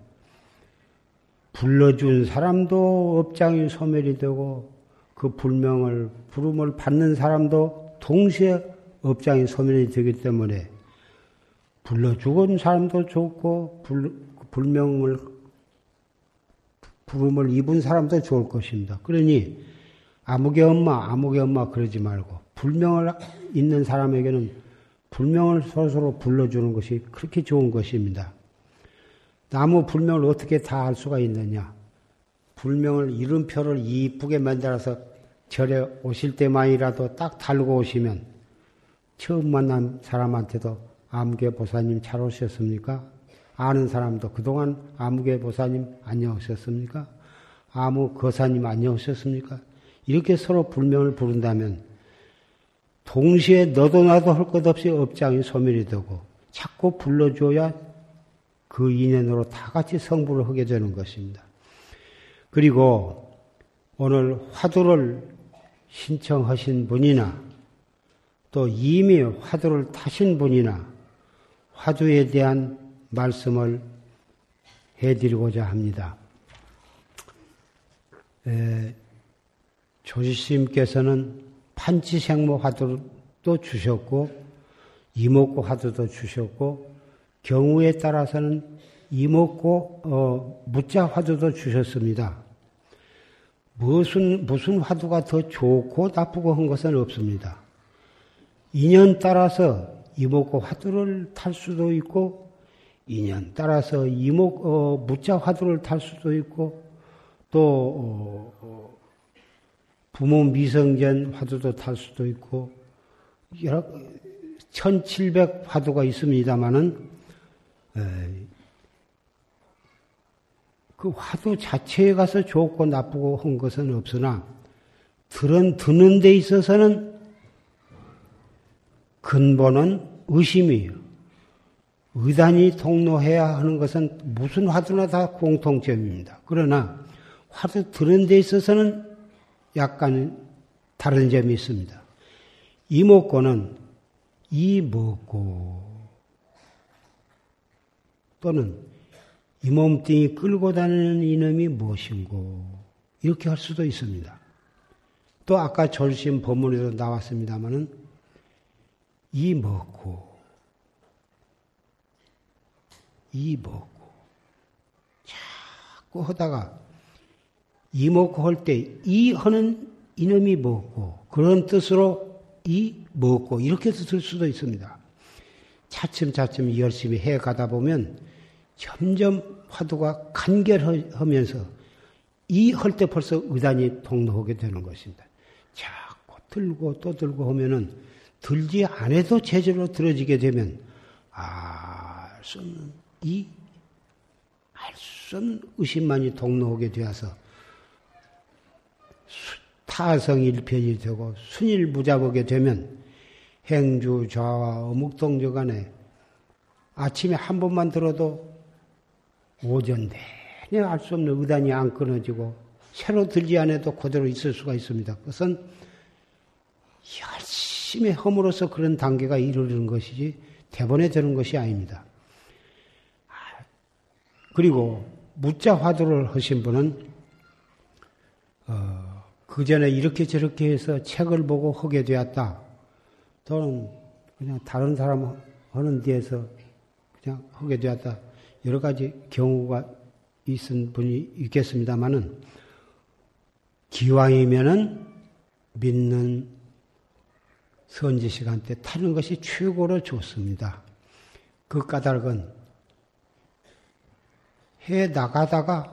불러준 사람도 업장이 소멸이 되고 그 불명을 부름을 받는 사람도 동시에 업장이 소멸이 되기 때문에 불러 죽은 사람도 좋고 불, 불명을 부름을 입은 사람도 좋을 것입니다. 그러니 아무개 엄마, 아무개 엄마 그러지 말고 불명을 있는 사람에게는 불명을 서로 불러주는 것이 그렇게 좋은 것입니다. 나무 불명을 어떻게 다할 수가 있느냐? 불명을 이름표를 이쁘게 만들어서 절에 오실 때만이라도 딱 달고 오시면 처음 만난 사람한테도 아무개 보사님 잘 오셨습니까? 아는 사람도 그동안 아무개 보사님 안녕하셨습니까? 아무 거사님 안녕하셨습니까? 이렇게 서로 불명을 부른다면 동시에 너도 나도 할 것 없이 업장이 소멸이 되고 자꾸 불러줘야 그 인연으로 다 같이 성불을 하게 되는 것입니다. 그리고 오늘 화두를 신청하신 분이나 또 이미 화두를 타신 분이나 화두에 대한 말씀을 해드리고자 합니다. 조지스님께서는 판치생모 화두도 주셨고 이목고 화두도 주셨고 경우에 따라서는 이목고 어, 무자 화두도 주셨습니다. 무슨 무슨 화두가 더 좋고 나쁘고 한 것은 없습니다. 인연 따라서 이목고 화두를 탈 수도 있고 인연 따라서 이목 어, 무자 화두를 탈 수도 있고 또 어, 어 부모 미성전 화두도 탈 수도 있고 여러 1700 화두가 있습니다만은 그 화두 자체에 가서 좋고 나쁘고 한 것은 없으나 들은 듣는 데 있어서는 근본은 의심이에요. 의단이 통로해야 하는 것은 무슨 화두나 다 공통점입니다. 그러나 화두 들은 데 있어서는 약간 다른 점이 있습니다. 이목고는 이 먹고 또는 이 몸뚱이 끌고 다니는 이놈이 무엇인고? 이렇게 할 수도 있습니다. 또 아까 절심 법문에도 나왔습니다마는 이 먹고? 이 먹고? 자꾸 하다가 이 먹고 할 때 이 하는 이놈이 먹고? 그런 뜻으로 이 먹고? 이렇게도 들 수도 있습니다. 차츰차츰 열심히 해 가다 보면 점점 화두가 간결하면서 이 할 때 벌써 의단이 통로하게 되는 것입니다. 자꾸 들고 또 들고 하면은 들지 않아도 제대로 들어지게 되면 알수 없는 이 알수 없는 의심만이 통로하게 되어서 타성일편이 되고 순일무잡하게 되면 행주 좌와 어묵동저 간에 아침에 한 번만 들어도 오전 내내 알 수 없는 의단이 안 끊어지고 새로 들지 않아도 그대로 있을 수가 있습니다. 그것은 열심히 험으로써 그런 단계가 이루어지는 것이지 대본에 되는 것이 아닙니다. 그리고 무자 화두를 하신 분은 어, 그 전에 이렇게 저렇게 해서 책을 보고 하게 되었다. 또는 그냥 다른 사람 하는 데에서 그냥 하게 되었다. 여러 가지 경우가 있은 분이 있겠습니다만은 기왕이면은 믿는 선지 시간 때 타는 것이 최고로 좋습니다. 그 까닭은 해 나가다가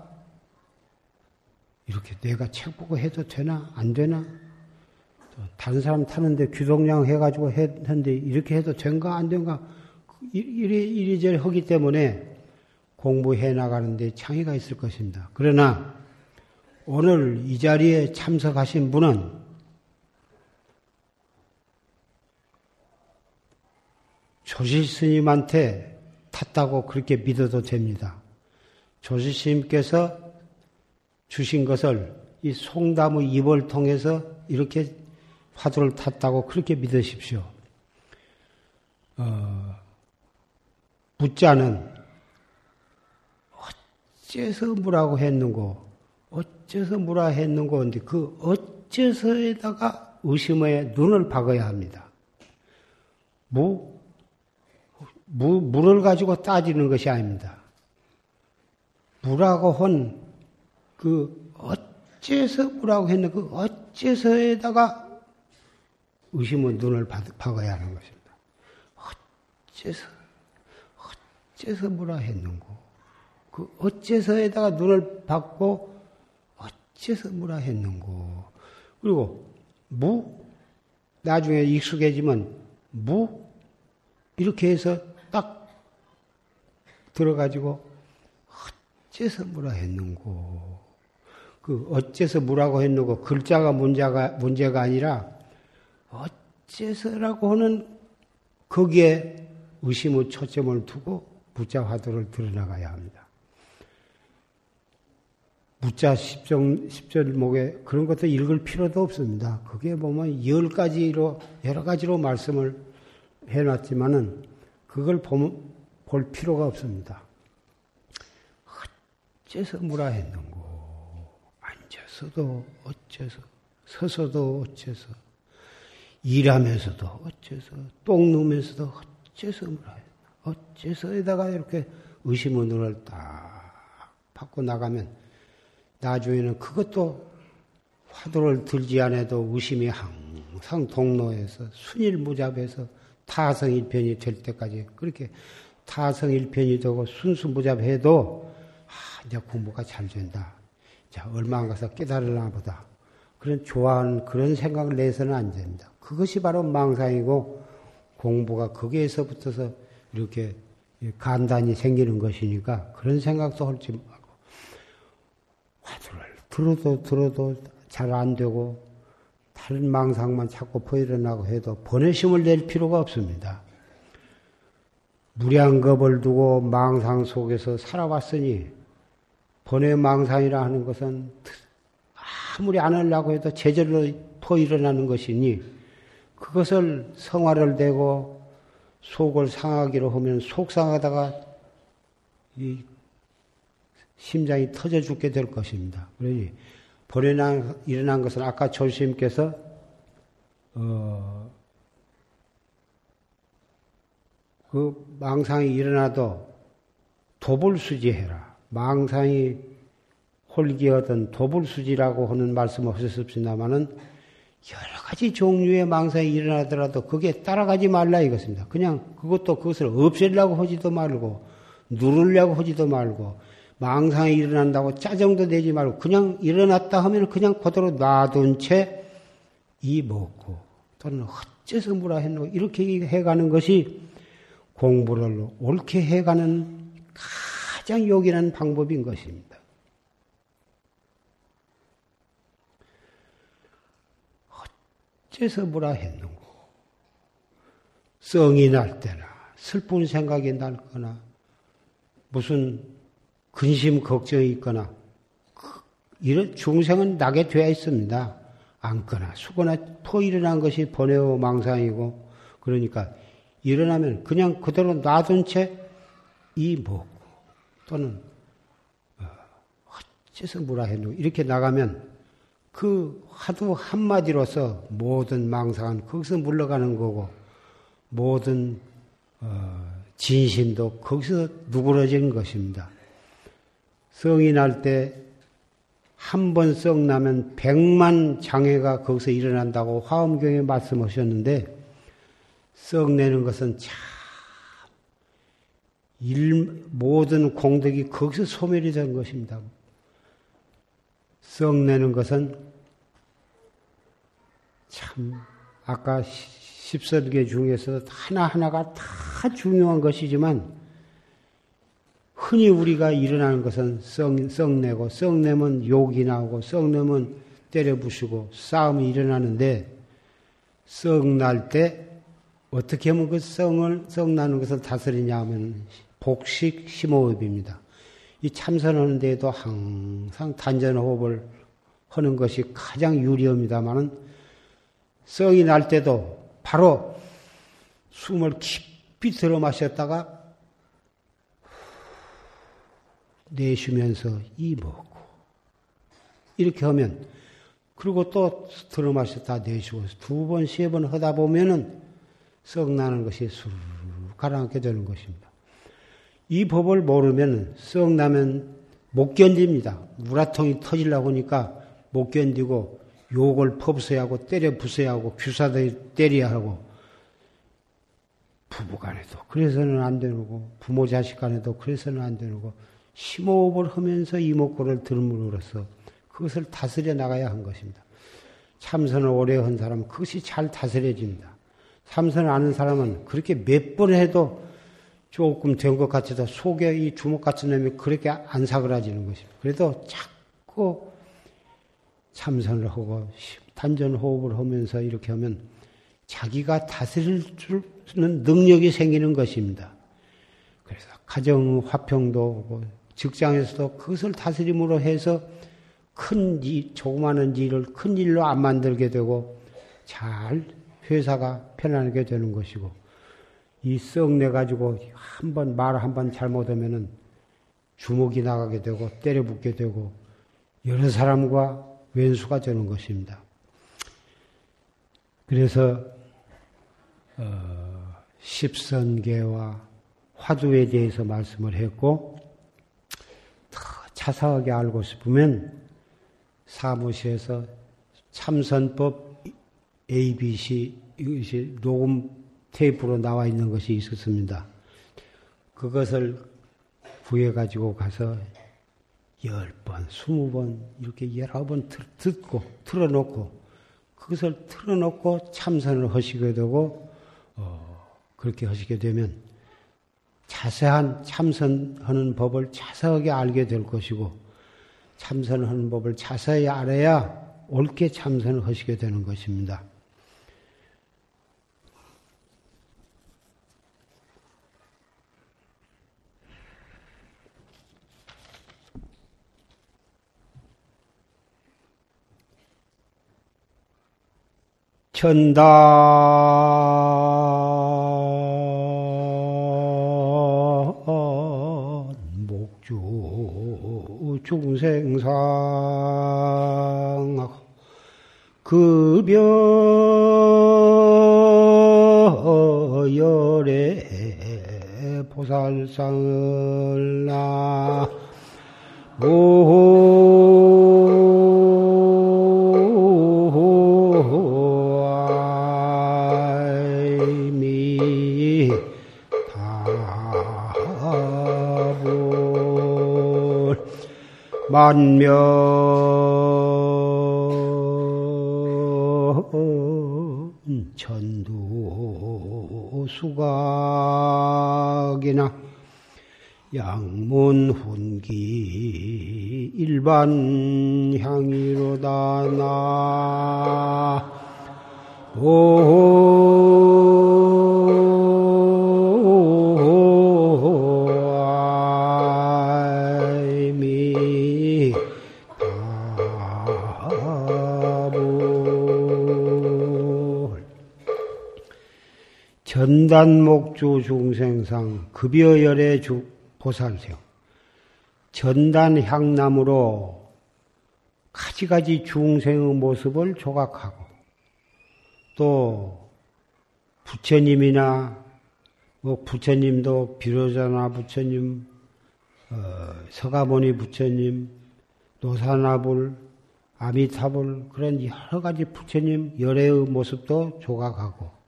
이렇게 내가 책 보고 해도 되나 안 되나 다른 사람 타는데 규동량 해가지고 했는데 이렇게 해도 된가 안 된가 이리 이리저리 하기 때문에 공부해 나가는데 창의가 있을 것입니다. 그러나 오늘 이 자리에 참석하신 분은 조실 스님한테 탔다고 그렇게 믿어도 됩니다. 조실 스님께서 주신 것을 이 송담의 입을 통해서 이렇게 화두를 탔다고 그렇게 믿으십시오. 어, 붓자는 어째서 무라고 했는고, 어째서 무라 했는고, 근데 그 어째서에다가 의심의 눈을 박아야 합니다. 무, 무, 물을 가지고 따지는 것이 아닙니다. 무라고 한 그 어째서 무라고 했는 그 어째서에다가 의심의 눈을 박아야 하는 것입니다. 어째서, 어째서 무라 했는고. 그 어째서에다가 눈을 받고 어째서 뭐라 했는고 그리고 무 나중에 익숙해지면 무 이렇게 해서 딱 들어가지고 어째서 뭐라 했는고 그 어째서 뭐라고 했는고 글자가 문제가 문제가 아니라 어째서라고 하는 거기에 의심의 초점을 두고 무자 화두를 드러나가야 합니다. 무자 십정, 십절목에 그런 것도 읽을 필요도 없습니다. 그게 보면 열 가지로, 여러 가지로 말씀을 해놨지만은 그걸 보면, 볼 필요가 없습니다. 어째서 뭐라 했는고. 앉아서도 어째서, 서서도 어째서, 일하면서도 어째서, 똥 누면서도 어째서 했 어째서에다가 이렇게 의심의 눈을 딱 받고 나가면 나중에는 그것도 화두를 들지 않아도 의심이 항상 동로에서 순일무잡해서 타성일편이 될 때까지 그렇게 타성일편이 되고 순수무잡해도 아, 이제 공부가 잘 된다. 자, 얼마 안 가서 깨달으나 보다. 그런 좋아하는 그런 생각을 내서는 안 됩니다. 그것이 바로 망상이고 공부가 거기에서부터서 이렇게 간단히 생기는 것이니까 그런 생각도 할지 화두를 들어도 들어도 잘 안 되고 다른 망상만 자꾸 퍼일어나고 해도 번외심을 낼 필요가 없습니다. 무량겁을 두고 망상 속에서 살아왔으니 번외 망상이라 하는 것은 아무리 안 하려고 해도 제절로 퍼일어나는 것이니 그것을 성화를 대고 속을 상하기로 하면 속상하다가 이 심장이 터져 죽게 될 것입니다. 그러니 벌어난 일어난 것은 아까 조심께서 어, 그 망상이 일어나도 도불수지해라. 망상이 홀기하던 도불수지라고 하는 말씀을 하셨습니다만은 여러 가지 종류의 망상이 일어나더라도 거기에 따라가지 말라 이것입니다. 그냥 그것도 그것을 없애려고 하지도 말고 누르려고 하지도 말고 망상이 일어난다고 짜증도 내지 말고 그냥 일어났다 하면 그냥 그대로 놔둔 채 이 먹고 또는 어째서 뭐라 했노 이렇게 해가는 것이 공부를 옳게 해가는 가장 요긴한 방법인 것입니다. 어째서 뭐라 했는고 성이 날 때나 슬픈 생각이 날거나 무슨 근심 걱정이 있거나 그 이런 중생은 나게 되어 있습니다. 앉거나 수거나 퍼 일어난 것이 번외어 망상이고 그러니까 일어나면 그냥 그대로 놔둔 채 이 먹고 또는 어, 어째서 뭐라 했노 이렇게 나가면 그 화두 한마디로서 모든 망상은 거기서 물러가는 거고 모든 어, 진심도 거기서 누그러지는 것입니다. 성이 날 때 한 번 썩 나면 백만 장애가 거기서 일어난다고 화엄경에 말씀하셨는데 썩 내는 것은 참 일, 모든 공덕이 거기서 소멸이 된 것입니다. 썩 내는 것은 참 아까 십설계 중에서 하나하나가 다 중요한 것이지만 흔히 우리가 일어나는 것은 썩, 썩내고, 썩내면 욕이 나오고, 썩내면 때려 부수고, 싸움이 일어나는데, 썩날 때, 어떻게 하면 그 썩을, 썩나는 것을 다스리냐 하면, 복식 심호흡입니다. 이 참선하는 데에도 항상 단전호흡을 하는 것이 가장 유리합니다만은, 썩이 날 때도 바로 숨을 깊이 들어 마셨다가 내쉬면서 이 먹고 이렇게 하면 그리고 또 들어 마셨다 내쉬고 두 번, 세 번 하다 보면은 썩 나는 것이 술 가라앉게 되는 것입니다. 이 법을 모르면 썩 나면 못 견딥니다. 우라통이 터질라고 하니까 못 견디고 욕을 퍼부숴야 하고 때려 부숴야 하고 규사도 때려야 하고 부부 간에도 그래서는 안 되고 부모 자식 간에도 그래서는 안 되고 심호흡을 하면서 이목구를 들음으로써 그것을 다스려 나가야 한 것입니다. 참선을 오래 한 사람은 그것이 잘 다스려집니다. 참선을 아는 사람은 그렇게 몇 번 해도 조금 된 것 같아도 속에 이 주먹 같은 놈이 그렇게 안 사그라지는 것입니다. 그래도 자꾸 참선을 하고 단전 호흡을 하면서 이렇게 하면 자기가 다스릴 수 있는 능력이 생기는 것입니다. 그래서 가정 화평도 오고 직장에서도 그것을 다스림으로 해서 큰 일, 조그마한 일을 큰 일로 안 만들게 되고 잘 회사가 편안하게 되는 것이고 이 썩 내 가지고 한 번 말 한 번 잘못하면은 주먹이 나가게 되고 때려 붙게 되고 여러 사람과 왼수가 되는 것입니다. 그래서 어, 십선계와 화두에 대해서 말씀을 했고 더 자세하게 알고 싶으면 사무실에서 참선법 ABC 녹음 테이프로 나와 있는 것이 있었습니다. 그것을 구해가지고 가서 열 번, 스무 번, 이렇게 여러 번 듣고, 틀어놓고, 그것을 틀어놓고 참선을 하시게 되고, 어, 그렇게 하시게 되면 자세한 참선하는 법을 자세하게 알게 될 것이고, 참선하는 법을 자세히 알아야 옳게 참선을 하시게 되는 것입니다. 천단 목주 중생상 급여 열애 보살상을 나 만명 천두 수각이나 양문 훈기 일반 향이로다 나 전단목주 중생상 급여열의 주 보살생. 전단 향남으로 가지가지 중생의 모습을 조각하고 또 부처님이나 뭐 부처님도 비로자나 부처님, 어, 서가모니 부처님, 노사나불, 아미타불 그런 여러 가지 부처님 열애의 모습도 조각하고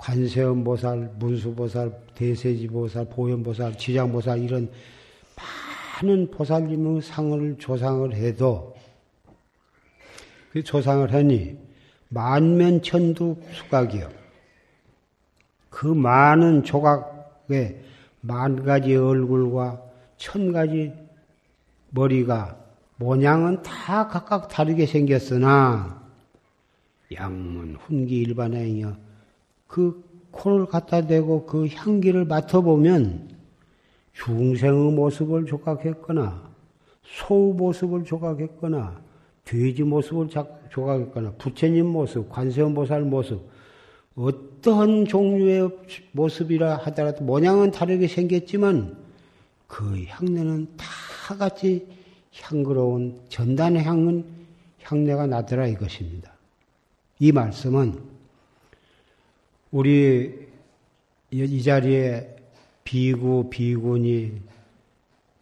관세음보살, 문수보살, 대세지보살, 보현보살, 지장보살 이런 많은 보살님의 상을 조상을 해도 그 조상을 하니 만면천두 수각이요. 그 많은 조각에 만 가지 얼굴과 천 가지 머리가 모양은 다 각각 다르게 생겼으나 양문 훈기 일반행이여 그 코를 갖다 대고 그 향기를 맡아보면 중생의 모습을 조각했거나 소의 모습을 조각했거나 돼지 모습을 조각했거나 부처님 모습, 관세음보살 모습 어떠한 종류의 모습이라 하더라도 모양은 다르게 생겼지만 그 향내는 다 같이 향그러운 전단의 향은 향내가 나더라 이것입니다. 이 말씀은 우리 이 자리에 비구, 비군이,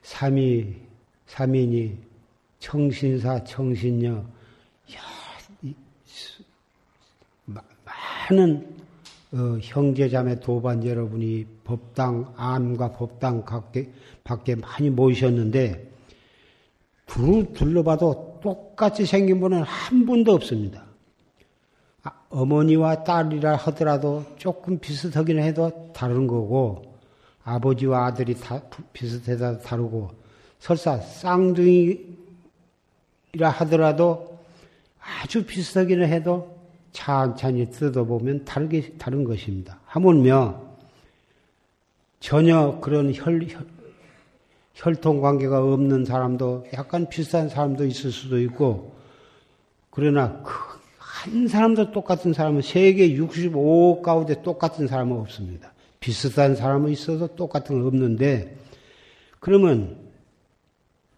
삼이, 삼인이, 청신사, 청신녀, 많은 어, 형제자매 도반 여러분이 법당, 암과 법당 밖에, 밖에 많이 모이셨는데, 둘, 둘러봐도 똑같이 생긴 분은 한 분도 없습니다. 아, 어머니와 딸이라 하더라도 조금 비슷하긴 해도 다른 거고 아버지와 아들이 다 비슷해도 다르고 설사 쌍둥이라 하더라도 아주 비슷하기는 해도 찬찬히 뜯어보면 다르게 다른 것입니다. 하물며 전혀 그런 혈, 혈 혈통 관계가 없는 사람도 약간 비슷한 사람도 있을 수도 있고 그러나 그 한 사람도 똑같은 사람은 세계 65억 가운데 똑같은 사람은 없습니다. 비슷한 사람은 있어도 똑같은 건 없는데 그러면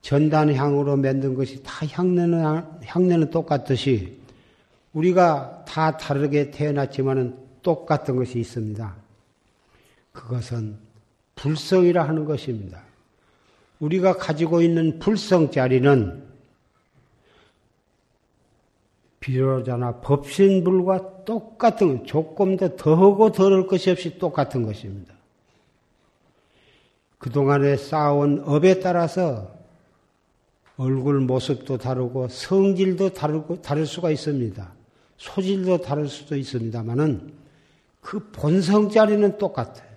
전단 향으로 만든 것이 다 향내는 향내는 똑같듯이 우리가 다 다르게 태어났지만은 똑같은 것이 있습니다. 그것은 불성이라 하는 것입니다. 우리가 가지고 있는 불성 자리는 비로자나 법신불과 똑같은 조금 더 더하고 덜할 것이 없이 똑같은 것입니다. 그동안에 쌓아온 업에 따라서 얼굴 모습도 다르고 성질도 다르고 다를 수가 있습니다. 소질도 다를 수도 있습니다만은 그 본성 자리는 똑같아요.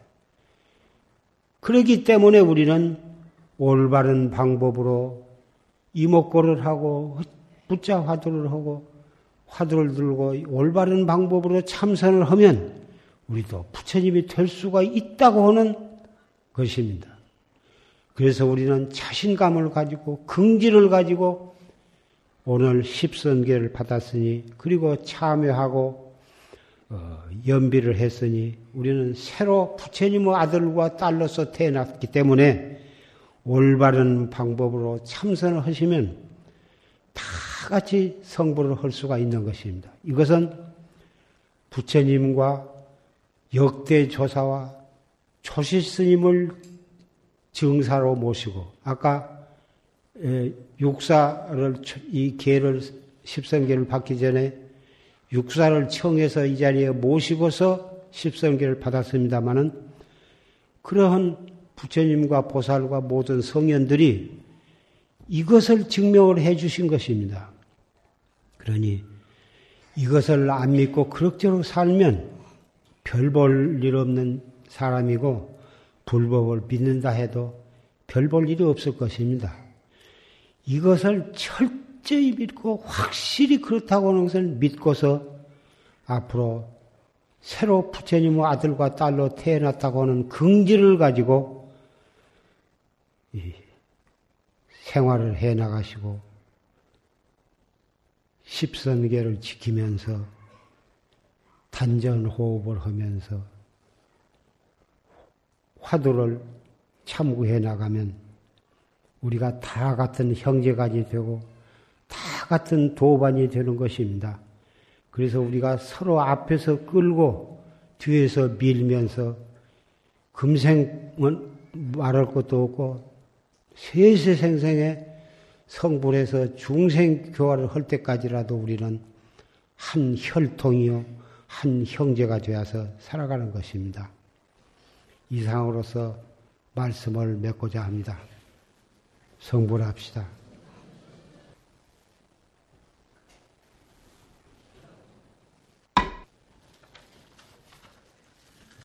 그렇기 때문에 우리는 올바른 방법으로 이목고를 하고 붙자 화두를 하고 화두를 들고 올바른 방법으로 참선을 하면 우리도 부처님이 될 수가 있다고 하는 것입니다. 그래서 우리는 자신감을 가지고 긍지를 가지고 오늘 십선계를 받았으니 그리고 참여하고 어, 연비를 했으니 우리는 새로 부처님의 아들과 딸로서 태어났기 때문에 올바른 방법으로 참선을 하시면 다 같이 성불을 할 수가 있는 것입니다. 이것은 부처님과 역대 조사와 초시 스님을 증사로 모시고 아까 육사를 이 계를 십성계를 받기 전에 육사를 청해서 이 자리에 모시고서 십성계를 받았습니다마는 그러한 부처님과 보살과 모든 성현들이 이것을 증명을 해 주신 것입니다. 그러니 이것을 안 믿고 그럭저럭 살면 별 볼 일 없는 사람이고 불법을 믿는다 해도 별 볼 일이 없을 것입니다. 이것을 철저히 믿고 확실히 그렇다고 하는 것을 믿고서 앞으로 새로 부처님의 아들과 딸로 태어났다고 하는 긍지를 가지고 생활을 해 나가시고 십선계를 지키면서 단전 호흡을 하면서 화두를 참고해 나가면 우리가 다 같은 형제간이 되고 다 같은 도반이 되는 것입니다. 그래서 우리가 서로 앞에서 끌고 뒤에서 밀면서 금생은 말할 것도 없고 세세생생에 성불에서 중생 교화를 할 때까지라도 우리는 한 혈통이요, 한 형제가 되어서 살아가는 것입니다. 이상으로서 말씀을 맺고자 합니다. 성불합시다.